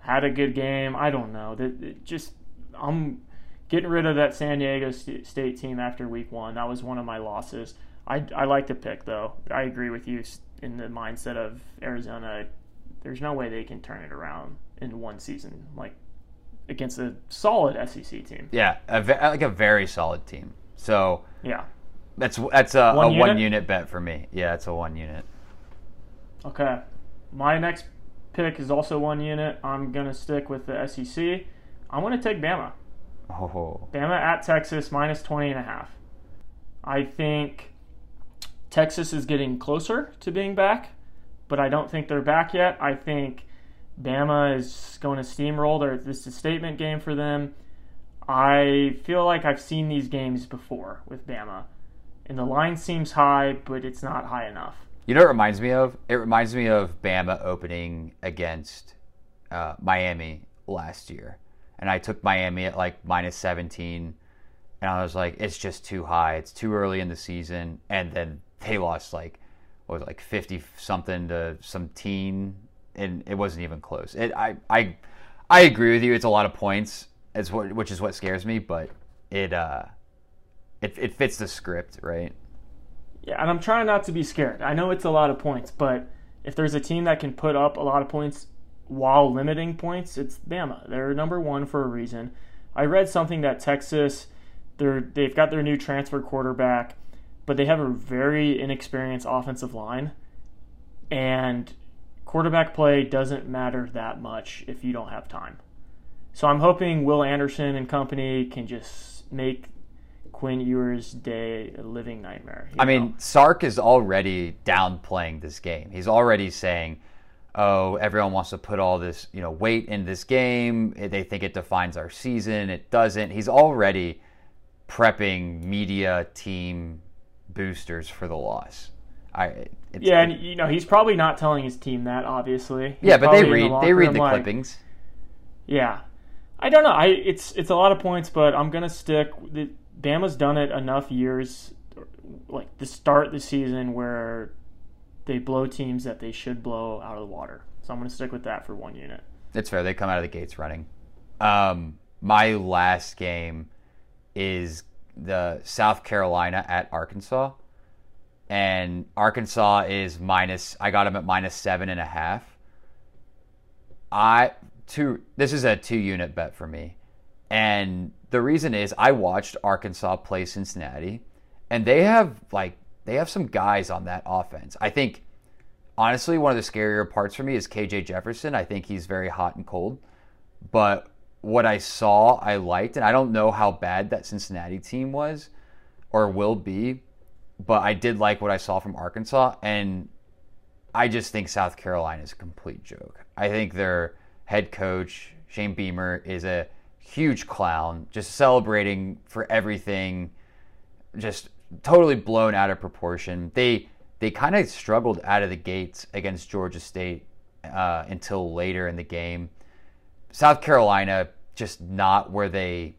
had a good game. I don't know. That it just I'm getting rid of that San Diego State team after week one. That was one of my losses. I I like the pick though. I agree with you in the mindset of Arizona. There's no way they can turn it around in one season. Like against a solid SEC team. Yeah, a like a very solid team. So Yeah. That's that's a One a one unit? unit bet for me. Yeah, it's a one unit. Okay. My next pick is also one unit. I'm gonna stick with the SEC. I'm gonna take Bama. Oh, Bama at Texas minus 20 and a half. I think Texas is getting closer to being back, but I don't think they're back yet. I think Bama is going to steamroll. They're, this is a statement game for them. I feel like I've seen these games before with Bama, and the line seems high, but it's not high enough. you know what it reminds me of? It reminds me of Bama opening against uh, Miami last year, and I took Miami at like minus seventeen, and I was like, it's just too high. It's too early in the season, and then they lost like what was it, like fifty something to some teen, and it wasn't even close. It, I I I agree with you. It's a lot of points. It's what which is what scares me, but it uh it it fits the script, right? Yeah, and I'm trying not to be scared. I know it's a lot of points, but if there's a team that can put up a lot of points while limiting points, it's Bama. They're number one for a reason. I read something that Texas, they're they've got their new transfer quarterback, but they have a very inexperienced offensive line, and quarterback play doesn't matter that much if you don't have time. So I'm hoping Will Anderson and company can just make Quinn Ewers' day a living nightmare. I know? mean, Sark is already downplaying this game. He's already saying, "Oh, everyone wants to put all this, you know, weight in this game. They think it defines our season. It doesn't." He's already prepping media team boosters for the loss. I it's, Yeah, and you know he's probably not telling his team that. Obviously, He's yeah, but they read locker they read the like, clippings. Yeah, I don't know. I it's it's a lot of points, but I'm gonna stick. Bama's done it enough years, like the start the season where they blow teams that they should blow out of the water. So I'm gonna stick with that for one unit. It's fair. They come out of the gates running. Um, my last game is the South Carolina at Arkansas, and Arkansas is minus. I got them at minus seven and a half. I two. This is a two unit bet for me, and the reason is I watched Arkansas play Cincinnati, and they have like they have some guys on that offense. I think honestly, one of the scarier parts for me is KJ Jefferson. I think he's very hot and cold. But what I saw, I liked, and I don't know how bad that Cincinnati team was or will be, but I did like what I saw from Arkansas. And I just think South Carolina is a complete joke. I think their head coach, Shane Beamer, is a huge clown, just celebrating for everything, just totally blown out of proportion. They they kind of struggled out of the gates against Georgia State uh, until later in the game. South Carolina just not where they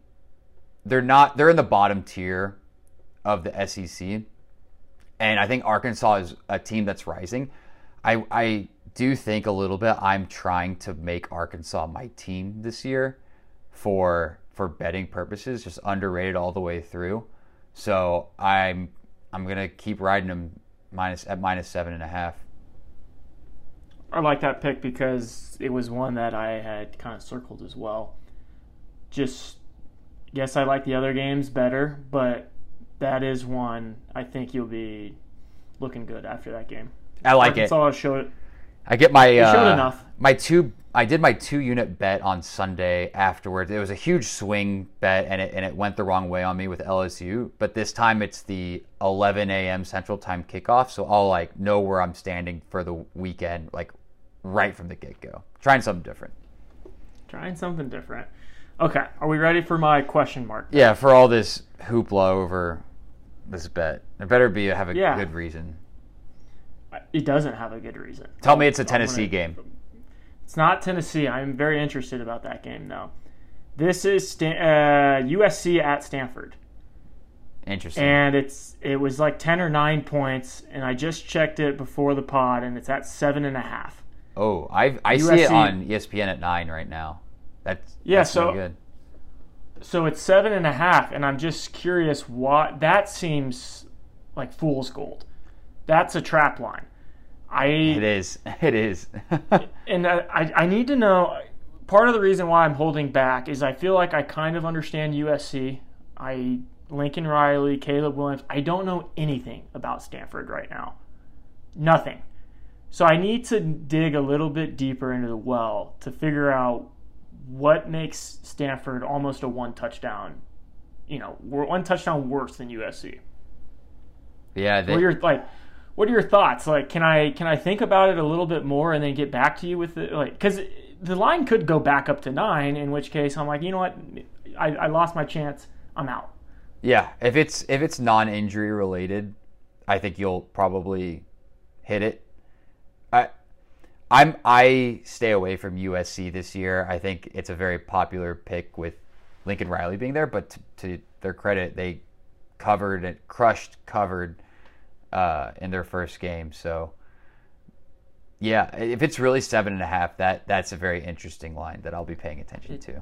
they're not they're in the bottom tier of the SEC. And I think Arkansas is a team that's rising. I I do think a little bit I'm trying to make Arkansas my team this year for for betting purposes, just underrated all the way through. So I'm I'm gonna keep riding them minus at minus seven and a half. I like that pick because it was one that I had kind of circled as well. Just yes, I like the other games better, but that is one I think you'll be looking good after that game. I like it. Arkansas showed I get my showed uh, enough. my two. I did my two unit bet on Sunday afterwards. It was a huge swing bet, and it and it went the wrong way on me with LSU. But this time it's the 11 a.m. Central Time kickoff, so I'll like know where I'm standing for the weekend, like right from the get go. Trying something different. Trying something different. Okay, are we ready for my question mark? Yeah, for all this hoopla over this bet, it better be have a Yeah. good reason. It doesn't have a good reason. Tell me it's a Tennessee gonna- game. It's not Tennessee. I'm very interested about that game, though. This is Stan- uh, USC at Stanford, Interesting. and it's it was like ten or nine points, and I just checked it before the pod, and it's at seven and a half. oh, I I see it on ESPN at nine right now. That's Yeah, that's so- good. So it's seven and a half, and I'm just curious what that seems like fool's gold. That's a trap line. I It is. It is. and I, I need to know. Part of the reason why I'm holding back is I feel like I kind of understand USC. I Lincoln Riley, Caleb Williams. I don't know anything about Stanford right now. Nothing. So I need to dig a little bit deeper into the well to figure out what makes Stanford almost a one touchdown. You know, one touchdown worse than USC. yeah, they, What are like? What are your thoughts? Like, can I can I think about it a little bit more and then get back to you with it? Like, because the line could go back up to nine, in which case I'm like, you know what, I, I lost my chance. I'm out. Yeah, if it's if it's non-injury related, I think you'll probably hit it. I I'm I stay away from USC this year. I think it's a very popular pick with Lincoln Riley being there, but to, to their credit, they covered and crushed covered uh, in their first game. So yeah, if it's really seven and a half, that that's a very interesting line that I'll be paying attention to.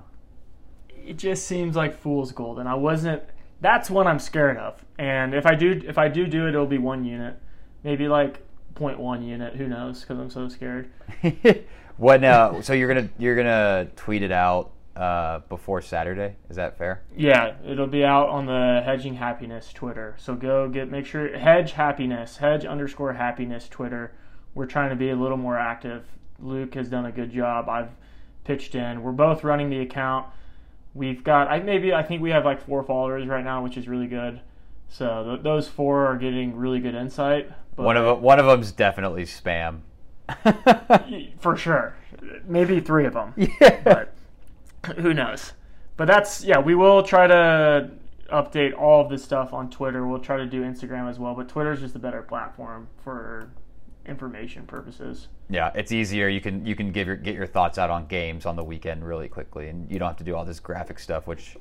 It just seems like fool's gold, and I wasn't. That's one I'm scared of. And if I do if I do do it, it'll be one unit, maybe like 0.1 unit. Who knows? Because I'm so scared. when uh, so you're gonna you're gonna tweet it out uh, before Saturday? Is that fair? Yeah, it'll be out on the Hedging Happiness Twitter. So go get make sure hedge happiness, hedge underscore happiness Twitter. We're trying to be a little more active. Luke has done a good job. I've pitched in. We're both running the account. We've got I maybe I think we have like four followers right now, which is really good. So th- those four are getting really good insight. But One of 'em- one of them's definitely spam. for sure, maybe three of them. yeah. but who knows? But that's yeah. We will try to update all of this stuff on Twitter. We'll try to do Instagram as well, but Twitter is just a better platform for information purposes. Yeah, it's easier. You can you can give your get your thoughts out on games on the weekend really quickly, and you don't have to do all this graphic stuff, which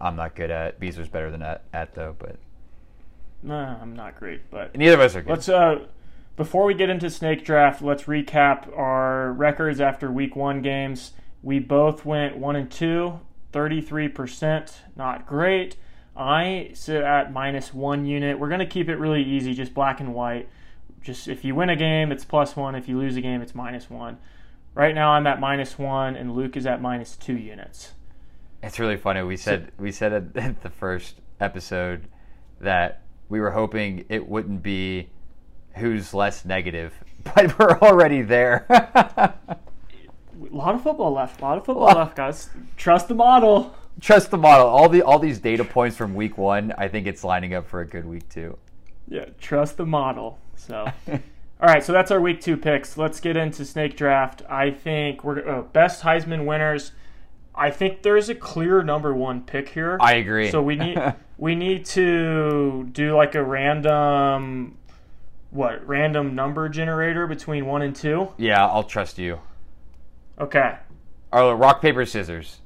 I'm not good at. Beezer's better than at, at though, but Nah, I'm not great, but neither of us are good. let's uh before we get into snake draft, let's recap our records after week 1 games. We both went 1 and 2, 33%, not great. I sit at minus 1 unit. We're going to keep it really easy, just black and white. Just if you win a game, it's plus 1. If you lose a game, it's minus 1. Right now I'm at minus 1 and Luke is at minus 2 units. It's really funny. We said we said at the first episode that we were hoping it wouldn't be who's less negative, but we're already there. A lot of football left. A lot of football left, guys. Trust the model. Trust the model. All the all these data points from week one, I think it's lining up for a good week two. Yeah, trust the model. So, all right, so that's our week two picks. Let's get into snake draft. I think we're uh, best Heisman winners. I think there's a clear number one pick here. I agree. So we need we need to do like a random what random number generator between one and two. Yeah, I'll trust you. Okay. Oh, rock paper scissors.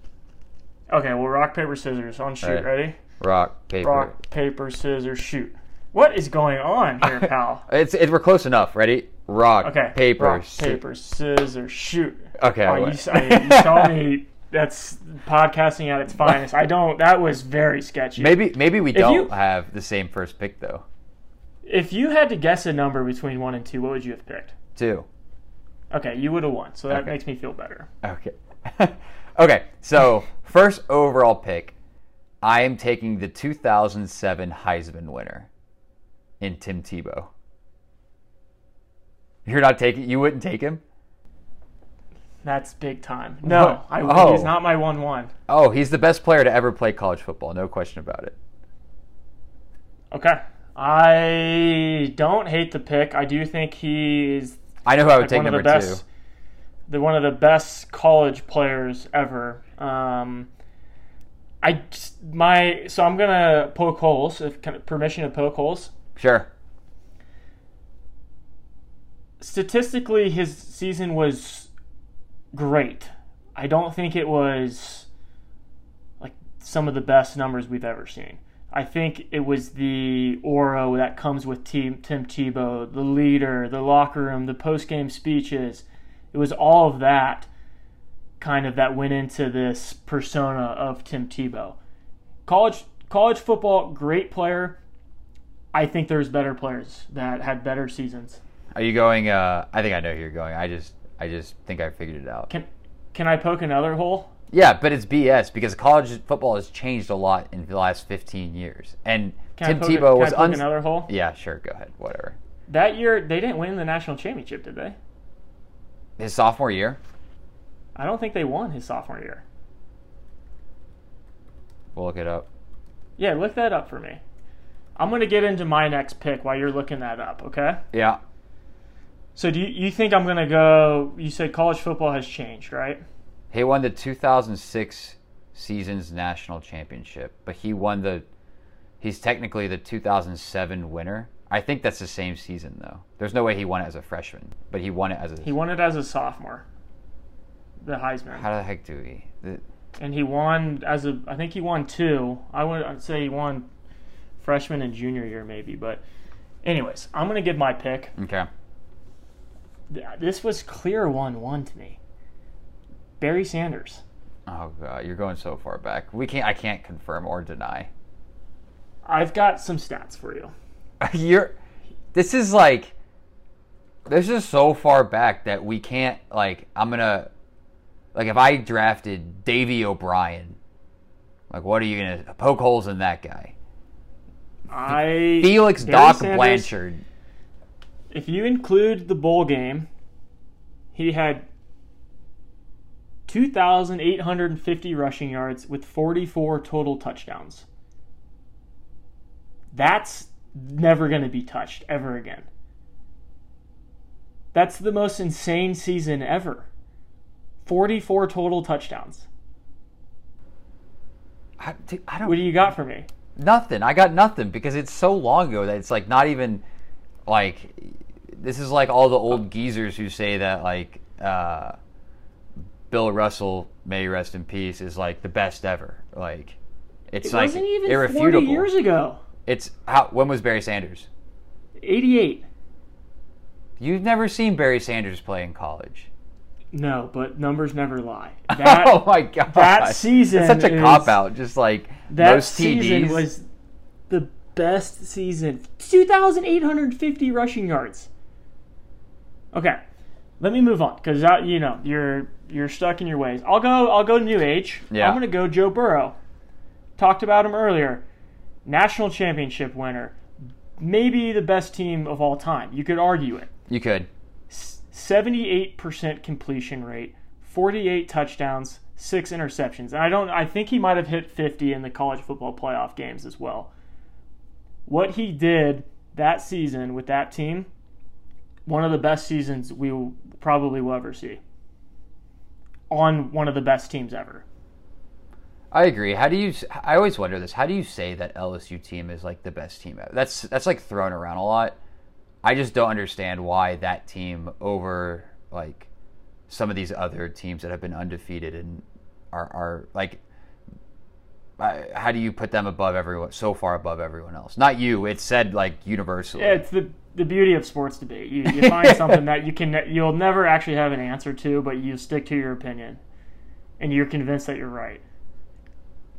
Okay. Well, rock paper scissors on shoot. Right. Ready? Rock paper. Rock paper scissors shoot. What is going on here, pal? It's it, we're close enough. Ready? Rock Okay. paper. Rock, paper, scissors, shoot. Okay. Oh, you, I, you saw me. That's podcasting at its finest. I don't. That was very sketchy. maybe maybe we don't you- have the same first pick though. If you had to guess a number between one and two, what would you have picked? Two. Okay, you would have won. So that Okay. makes me feel better. Okay. okay. So first overall pick, I am taking the 2007 Heisman winner, in Tim Tebow. You're not taking. You wouldn't take him. That's big time. No, I. Oh. He's not my one-one. Oh, he's the best player to ever play college football. No question about it. Okay. I don't hate the pick. I do think he's I know who I would like take of number the best. two. the one of the best college players ever. Um, I my so I'm gonna poke holes. If can, permission to poke holes. Sure. Statistically, his season was great. I don't think it was like some of the best numbers we've ever seen. I think it was the aura that comes with Tim, Tim Tebow, the leader, the locker room, the post game speeches. It was all of that kind of that went into this persona of Tim Tebow. College college football, great player. I think there's better players that had better seasons. Are you going? Uh, I think I know who you're going. I just, I just think I figured it out. Can can I poke another hole? Yeah, but it's BS because college football has changed a lot in the last 15 years. And Can Tim poke, Tebow can was I poke un- another hole. Yeah, sure, go ahead. Whatever. That year they didn't win the national championship, did they? His sophomore year? I don't think they won his sophomore year. We'll look it up. Yeah, look that up for me. I'm gonna get into my next pick while you're looking that up, okay? Yeah. So do you, you think I'm gonna go? You said college football has changed, right? He won the 2006 season's national championship, but he won the he's technically the 2007 winner. I think that's the same season though. There's no way he won it as a freshman, but he won it as a He won it as a sophomore, the Heisman, How the heck do we? The, and he won as a. I think he won two. I would I'd say he won freshman and junior year maybe, but anyways, I'm gonna give my pick. okay. This was clear one-one to me. Barry Sanders. Oh god, you're going so far back. We can't I can't confirm or deny. I've got some stats for you. You're. This is like. This is so far back that we can't like. I'm gonna. Like if I drafted Davy O'Brien, like what are you gonna poke holes in that guy? I Felix Barry Doc Sanders- Blanchard. If you include the bowl game, he had 2,850 rushing yards with 44 total touchdowns. That's never going to be touched ever again. That's the most insane season ever. 44 total touchdowns. I, dude, I don't What do you got for me? nothing. I got nothing because it's so long ago that it's like not even like this is like all the old geezers who say that like uh, Bill Russell, may rest in peace, is like the best ever. Like it's It like wasn't even irrefutable. 40 years ago. It's how when was Barry Sanders? 88. You've never seen Barry Sanders play in college. No, but numbers never lie. That, oh my god! that season That's such a cop out. Just like that most season TDs. was the best season. 2,850 rushing yards. Okay, let me move on because uh, you know you're you're stuck in your ways. I'll go. I'll go new age. Yeah. I'm gonna go Joe Burrow. Talked about him earlier. National championship winner. Maybe the best team of all time. You could argue it. you could. 78% completion rate, 48 touchdowns, 6 interceptions. And I don't I think he might have hit 50 in the college football playoff games as well. What he did that season with that team, one of the best seasons we will, probably will ever see. On one of the best teams ever. I agree. How do you? I always wonder this. How do you say that LSU team is like the best team? ever? That's that's like thrown around a lot. I just don't understand why that team over like some of these other teams that have been undefeated and are are like. I- How do you put them above everyone? So far above everyone else. Not you. It's said like universally. Yeah, it's the the beauty of sports debate. You, you find something that you can you'll never actually have an answer to, but you stick to your opinion, and you're convinced that you're right.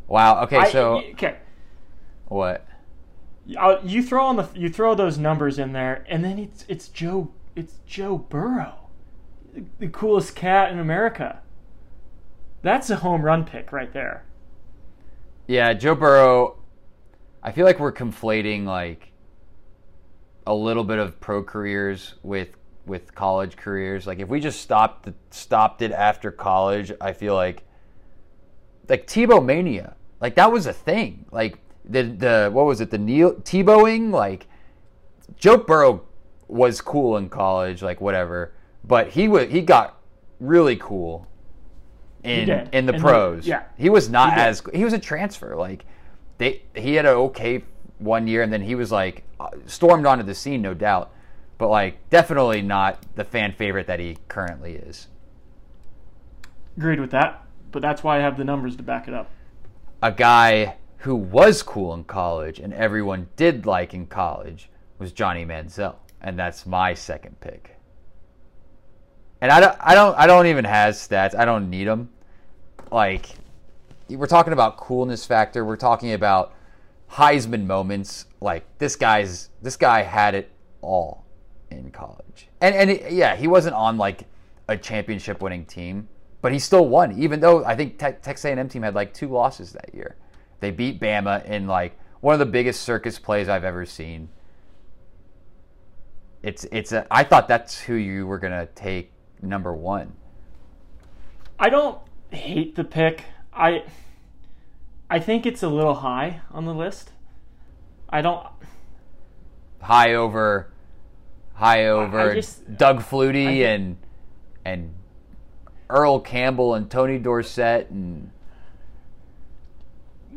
wow. Okay. I- So okay, what? I'll- you throw on the you throw those numbers in there, and then it's it's Joe it's Joe Burrow, the, the coolest cat in America. That's a home run pick right there. Yeah, Joe Burrow. I feel like we're conflating like a little bit of pro careers with with college careers. Like if we just stopped stopped it after college, I feel like like Tebow mania, like that was a thing. Like the the what was it? The Neil Tebowing, like Joe Burrow was cool in college, like whatever. But he was he got really cool in in the And pros. the- yeah. he was not He as he was a transfer. Like they he had an okay one year, and then he was like stormed onto the scene, no doubt. But like definitely not the fan favorite that he currently is. Agreed with that, but that's why I have the numbers to back it up. a guy who was cool in college and everyone did like in college was Johnny Manziel, and that's my second pick. And I don't, I don't, I don't even have stats. I don't need them. Like, we're talking about coolness factor. We're talking about Heisman moments. Like this guy's, this guy had it all in college, and and it, yeah, he wasn't on like a championship winning team, but he still won. Even though I think Te- Texas A&M team had like two losses that year, they beat Bama in like one of the biggest circus plays I've ever seen. It's it's a. I thought that's who you were gonna take number one. I don't hate the pick. I I think it's a little high on the list. I don't High over, high over just- Doug Flutie think- and and Earl Campbell and Tony Dorsett and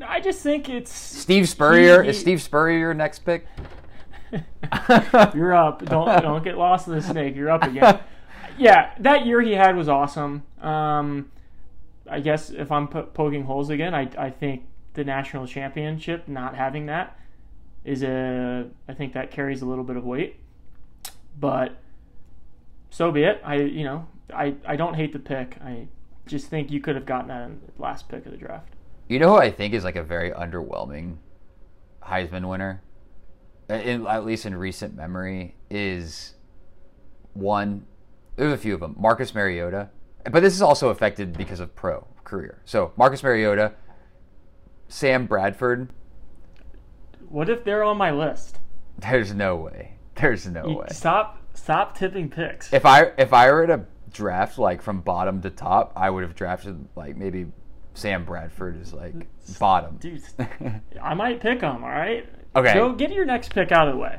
I just think it's Steve Spurrier. He- Is Steve Spurrier your next pick? You're up. Don't don't get lost in the snake. You're up again. yeah, that year he had was awesome. Um, I guess if I'm po- poking holes again, I I think the national championship not having that is a I think that carries a little bit of weight. But so be it. I you know I I don't hate the pick. I just think you could have gotten that in the last pick of the draft. You know who I think is like a very underwhelming Heisman winner, in, at least in recent memory, is one. There's a few of them. Marcus Mariota, but this is also affected because of pro career. So Marcus Mariota, Sam Bradford. What if they're on my list? There's no way. There's no You- way. Stop stop tipping picks. If I if I were to draft like from bottom to top, I would have drafted like maybe Sam Bradford is like bottom. Dude, I might pick him. All right. Okay. Go get your next pick out of the way.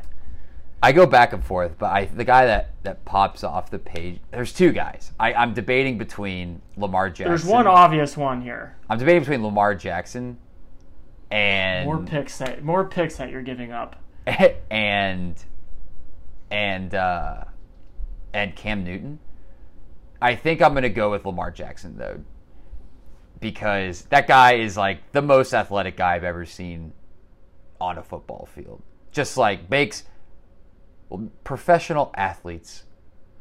I go back and forth, but I the guy that that pops off the page. There's two guys. I, I'm debating between Lamar Jackson. There's one obvious one here. I'm debating between Lamar Jackson and More picks that more picks that you're giving up. and and uh, and Cam Newton. I think I'm gonna go with Lamar Jackson though, because that guy is like the most athletic guy I've ever seen on a football field. Just like makes professional athletes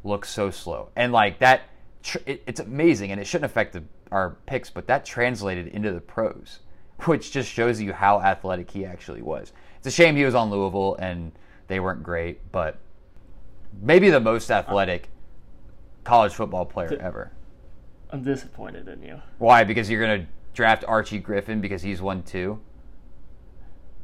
look so slow, and like that, it's amazing, and it shouldn't affect the, our picks, but that translated into the pros, which just shows you how athletic he actually was. It's a shame he was on Louisville and they weren't great, but maybe the most athletic college football player ever. I'm disappointed in you. Why? Because you're gonna draft Archie Griffin because he's one two,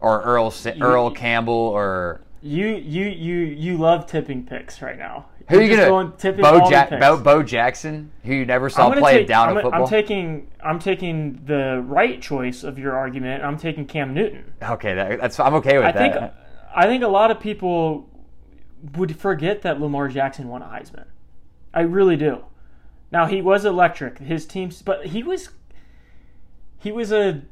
or Earl Sa- Earl Campbell, or You you you you love tipping picks right now. Who are you gonna going Bo, Ja- Bo, Bo Jackson, who you never saw play take, a down I'm, football. I'm taking I'm taking the right choice of your argument. I'm taking Cam Newton. okay, that, that's I'm okay with I that. think I think a lot of people would forget that Lamar Jackson won a Heisman. I really do. Now he was electric. His teams, but he was he was a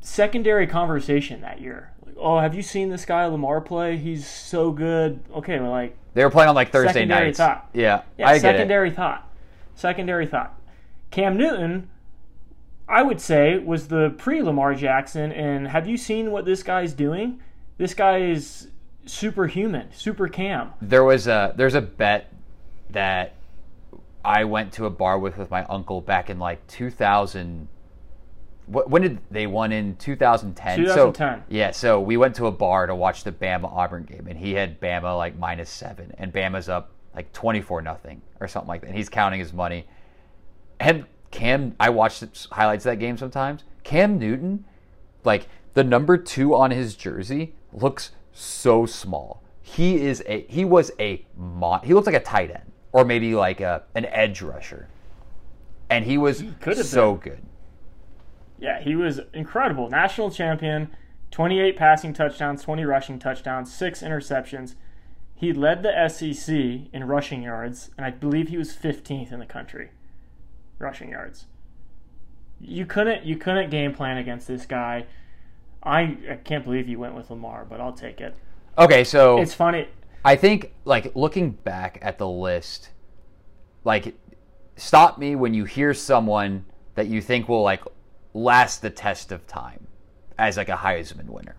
secondary conversation that year. Like, oh, have you seen this guy Lamar play? He's so good. Okay, well, like they were playing on like Thursday secondary nights. thought. Yeah, yeah, I get secondary thought. Secondary thought. Cam Newton, I would say, was the pre Lamar Jackson. And have you seen what this guy's doing? This guy is superhuman, super Cam. There was a there's a bet that I went to a bar with with my uncle back in like 2000. What, when did they won in 2010? 2010. So, yeah, so we went to a bar to watch the Bama Auburn game, and he had Bama like minus seven, and Bama's up like 24 nothing or something like that. And he's counting his money. And Cam, I watched the highlights of that game sometimes. Cam Newton, like the number two on his jersey, looks so small. He is a he was a mo- he looks like a tight end or maybe like a an edge rusher, and he was have so good. Yeah, he was incredible. National champion, 28 passing touchdowns, 20 rushing touchdowns, six interceptions. He led the SEC in rushing yards, and I believe he was 15th in the country. rushing yards. You couldn't you couldn't game plan against this guy. I I can't believe you went with Lamar, but I'll take it. Okay, so It's funny. I think like looking back at the list, like stop me when you hear someone that you think will like last the test of time as like a Heisman winner.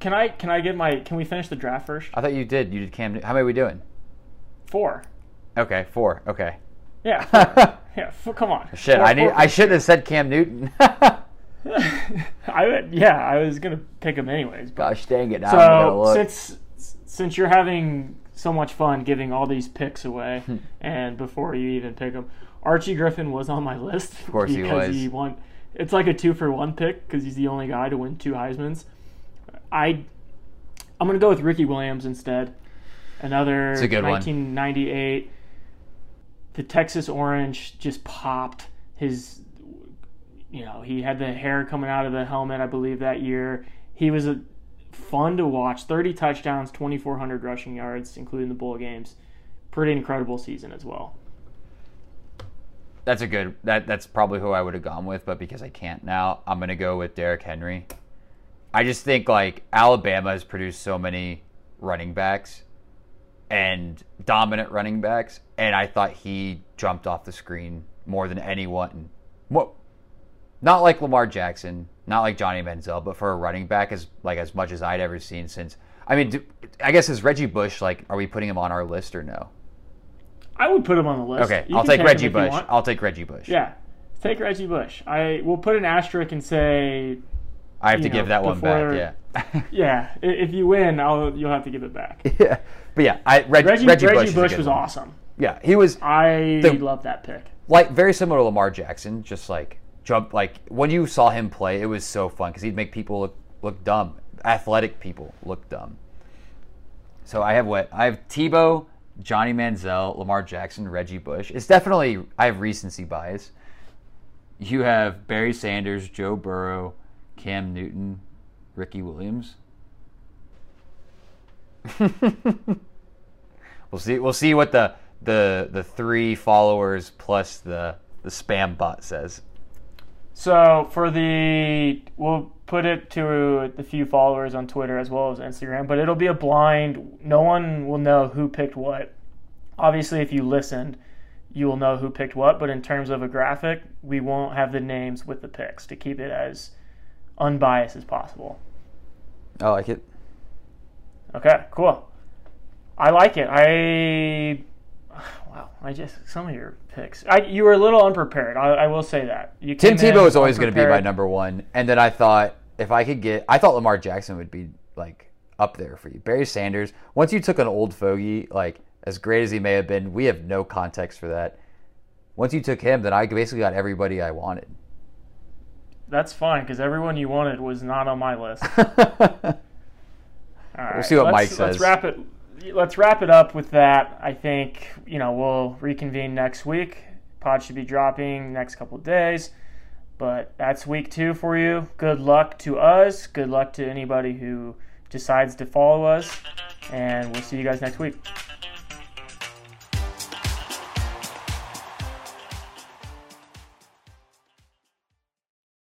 Can I can I get my can we finish the draft first? I thought you did. You did Cam. Newton. How many are we doing? Four. Okay, four. Okay. Yeah. Four. yeah. Four, come on. Shit, Four- I need. I shouldn't have said Cam Newton. I would, yeah, I was gonna pick him anyways. But Gosh dang it! So look. since since you're having so much fun giving all these picks away, Hmm. and before you even pick them, Archie Griffin was on my list. Of course he because was. he won. It's like a two for one pick because he's the only guy to win two Heisman's. I I'm gonna go with Ricky Williams instead. Another It's a good one. 1998. The Texas Orange just popped his. You know, he had the hair coming out of the helmet, I believe, that year. He was a fun to watch. 30 touchdowns, 2,400 rushing yards, including the bowl games. Pretty incredible season as well. That's a good. That that's probably who I would have gone with, but because I can't now, I'm gonna go with Derrick Henry. I just think like Alabama has produced so many running backs and dominant running backs, and I thought he jumped off the screen more than anyone. What? Not like Lamar Jackson, not like Johnny Manziel, but for a running back, as like as much as I'd ever seen since. I mean, do, I guess is Reggie Bush like? Are we putting him on our list or no? I would put him on the list. Okay, You I'll take Reggie Bush. I'll take Reggie Bush. Yeah, take Reggie Bush. I will put an asterisk and say, I have to you give know, that one before- back. Yeah. yeah, if you win, I'll you'll have to give it back. yeah. But yeah, I, Reg, Reggie, Reggie, Reggie, Bush, Bush was one. awesome. Yeah, he was I The- love that pick. like very similar to Lamar Jackson. Just like jump, like when you saw him play, it was so fun because he'd make people look look dumb. Athletic people look dumb. So I have what I have: Tebow, Johnny Manziel, Lamar Jackson, Reggie Bush. It's definitely I have recency bias. You have Barry Sanders, Joe Burrow, Cam Newton, Ricky Williams. we'll see. We'll see what the the the three followers plus the the spam bot says. So for the, we'll put it to the few followers on Twitter as well as Instagram, but it'll be a blind. No one will know who picked what. Obviously, if you listened, you will know who picked what. But in terms of a graphic, we won't have the names with the picks to keep it as unbiased as possible. I like it. Okay, cool. I like it. I wow. I just some of your picks. I you were a little unprepared. I, I will say that. You Tim Tebow is always going to be my number one, and then I thought if I could get, I thought Lamar Jackson would be like up there for you. Barry Sanders. Once you took an old fogey, like as great as he may have been, we have no context for that. Once you took him, then I basically got everybody I wanted. That's fine because everyone you wanted was not on my list. All right, see what Mike Let's wrap it. Let's wrap it up with that. I think you know we'll reconvene next week. Pod should be dropping next couple days, but that's week two for you. Good luck to us. Good luck to anybody who decides to follow us, and we'll see you guys next week.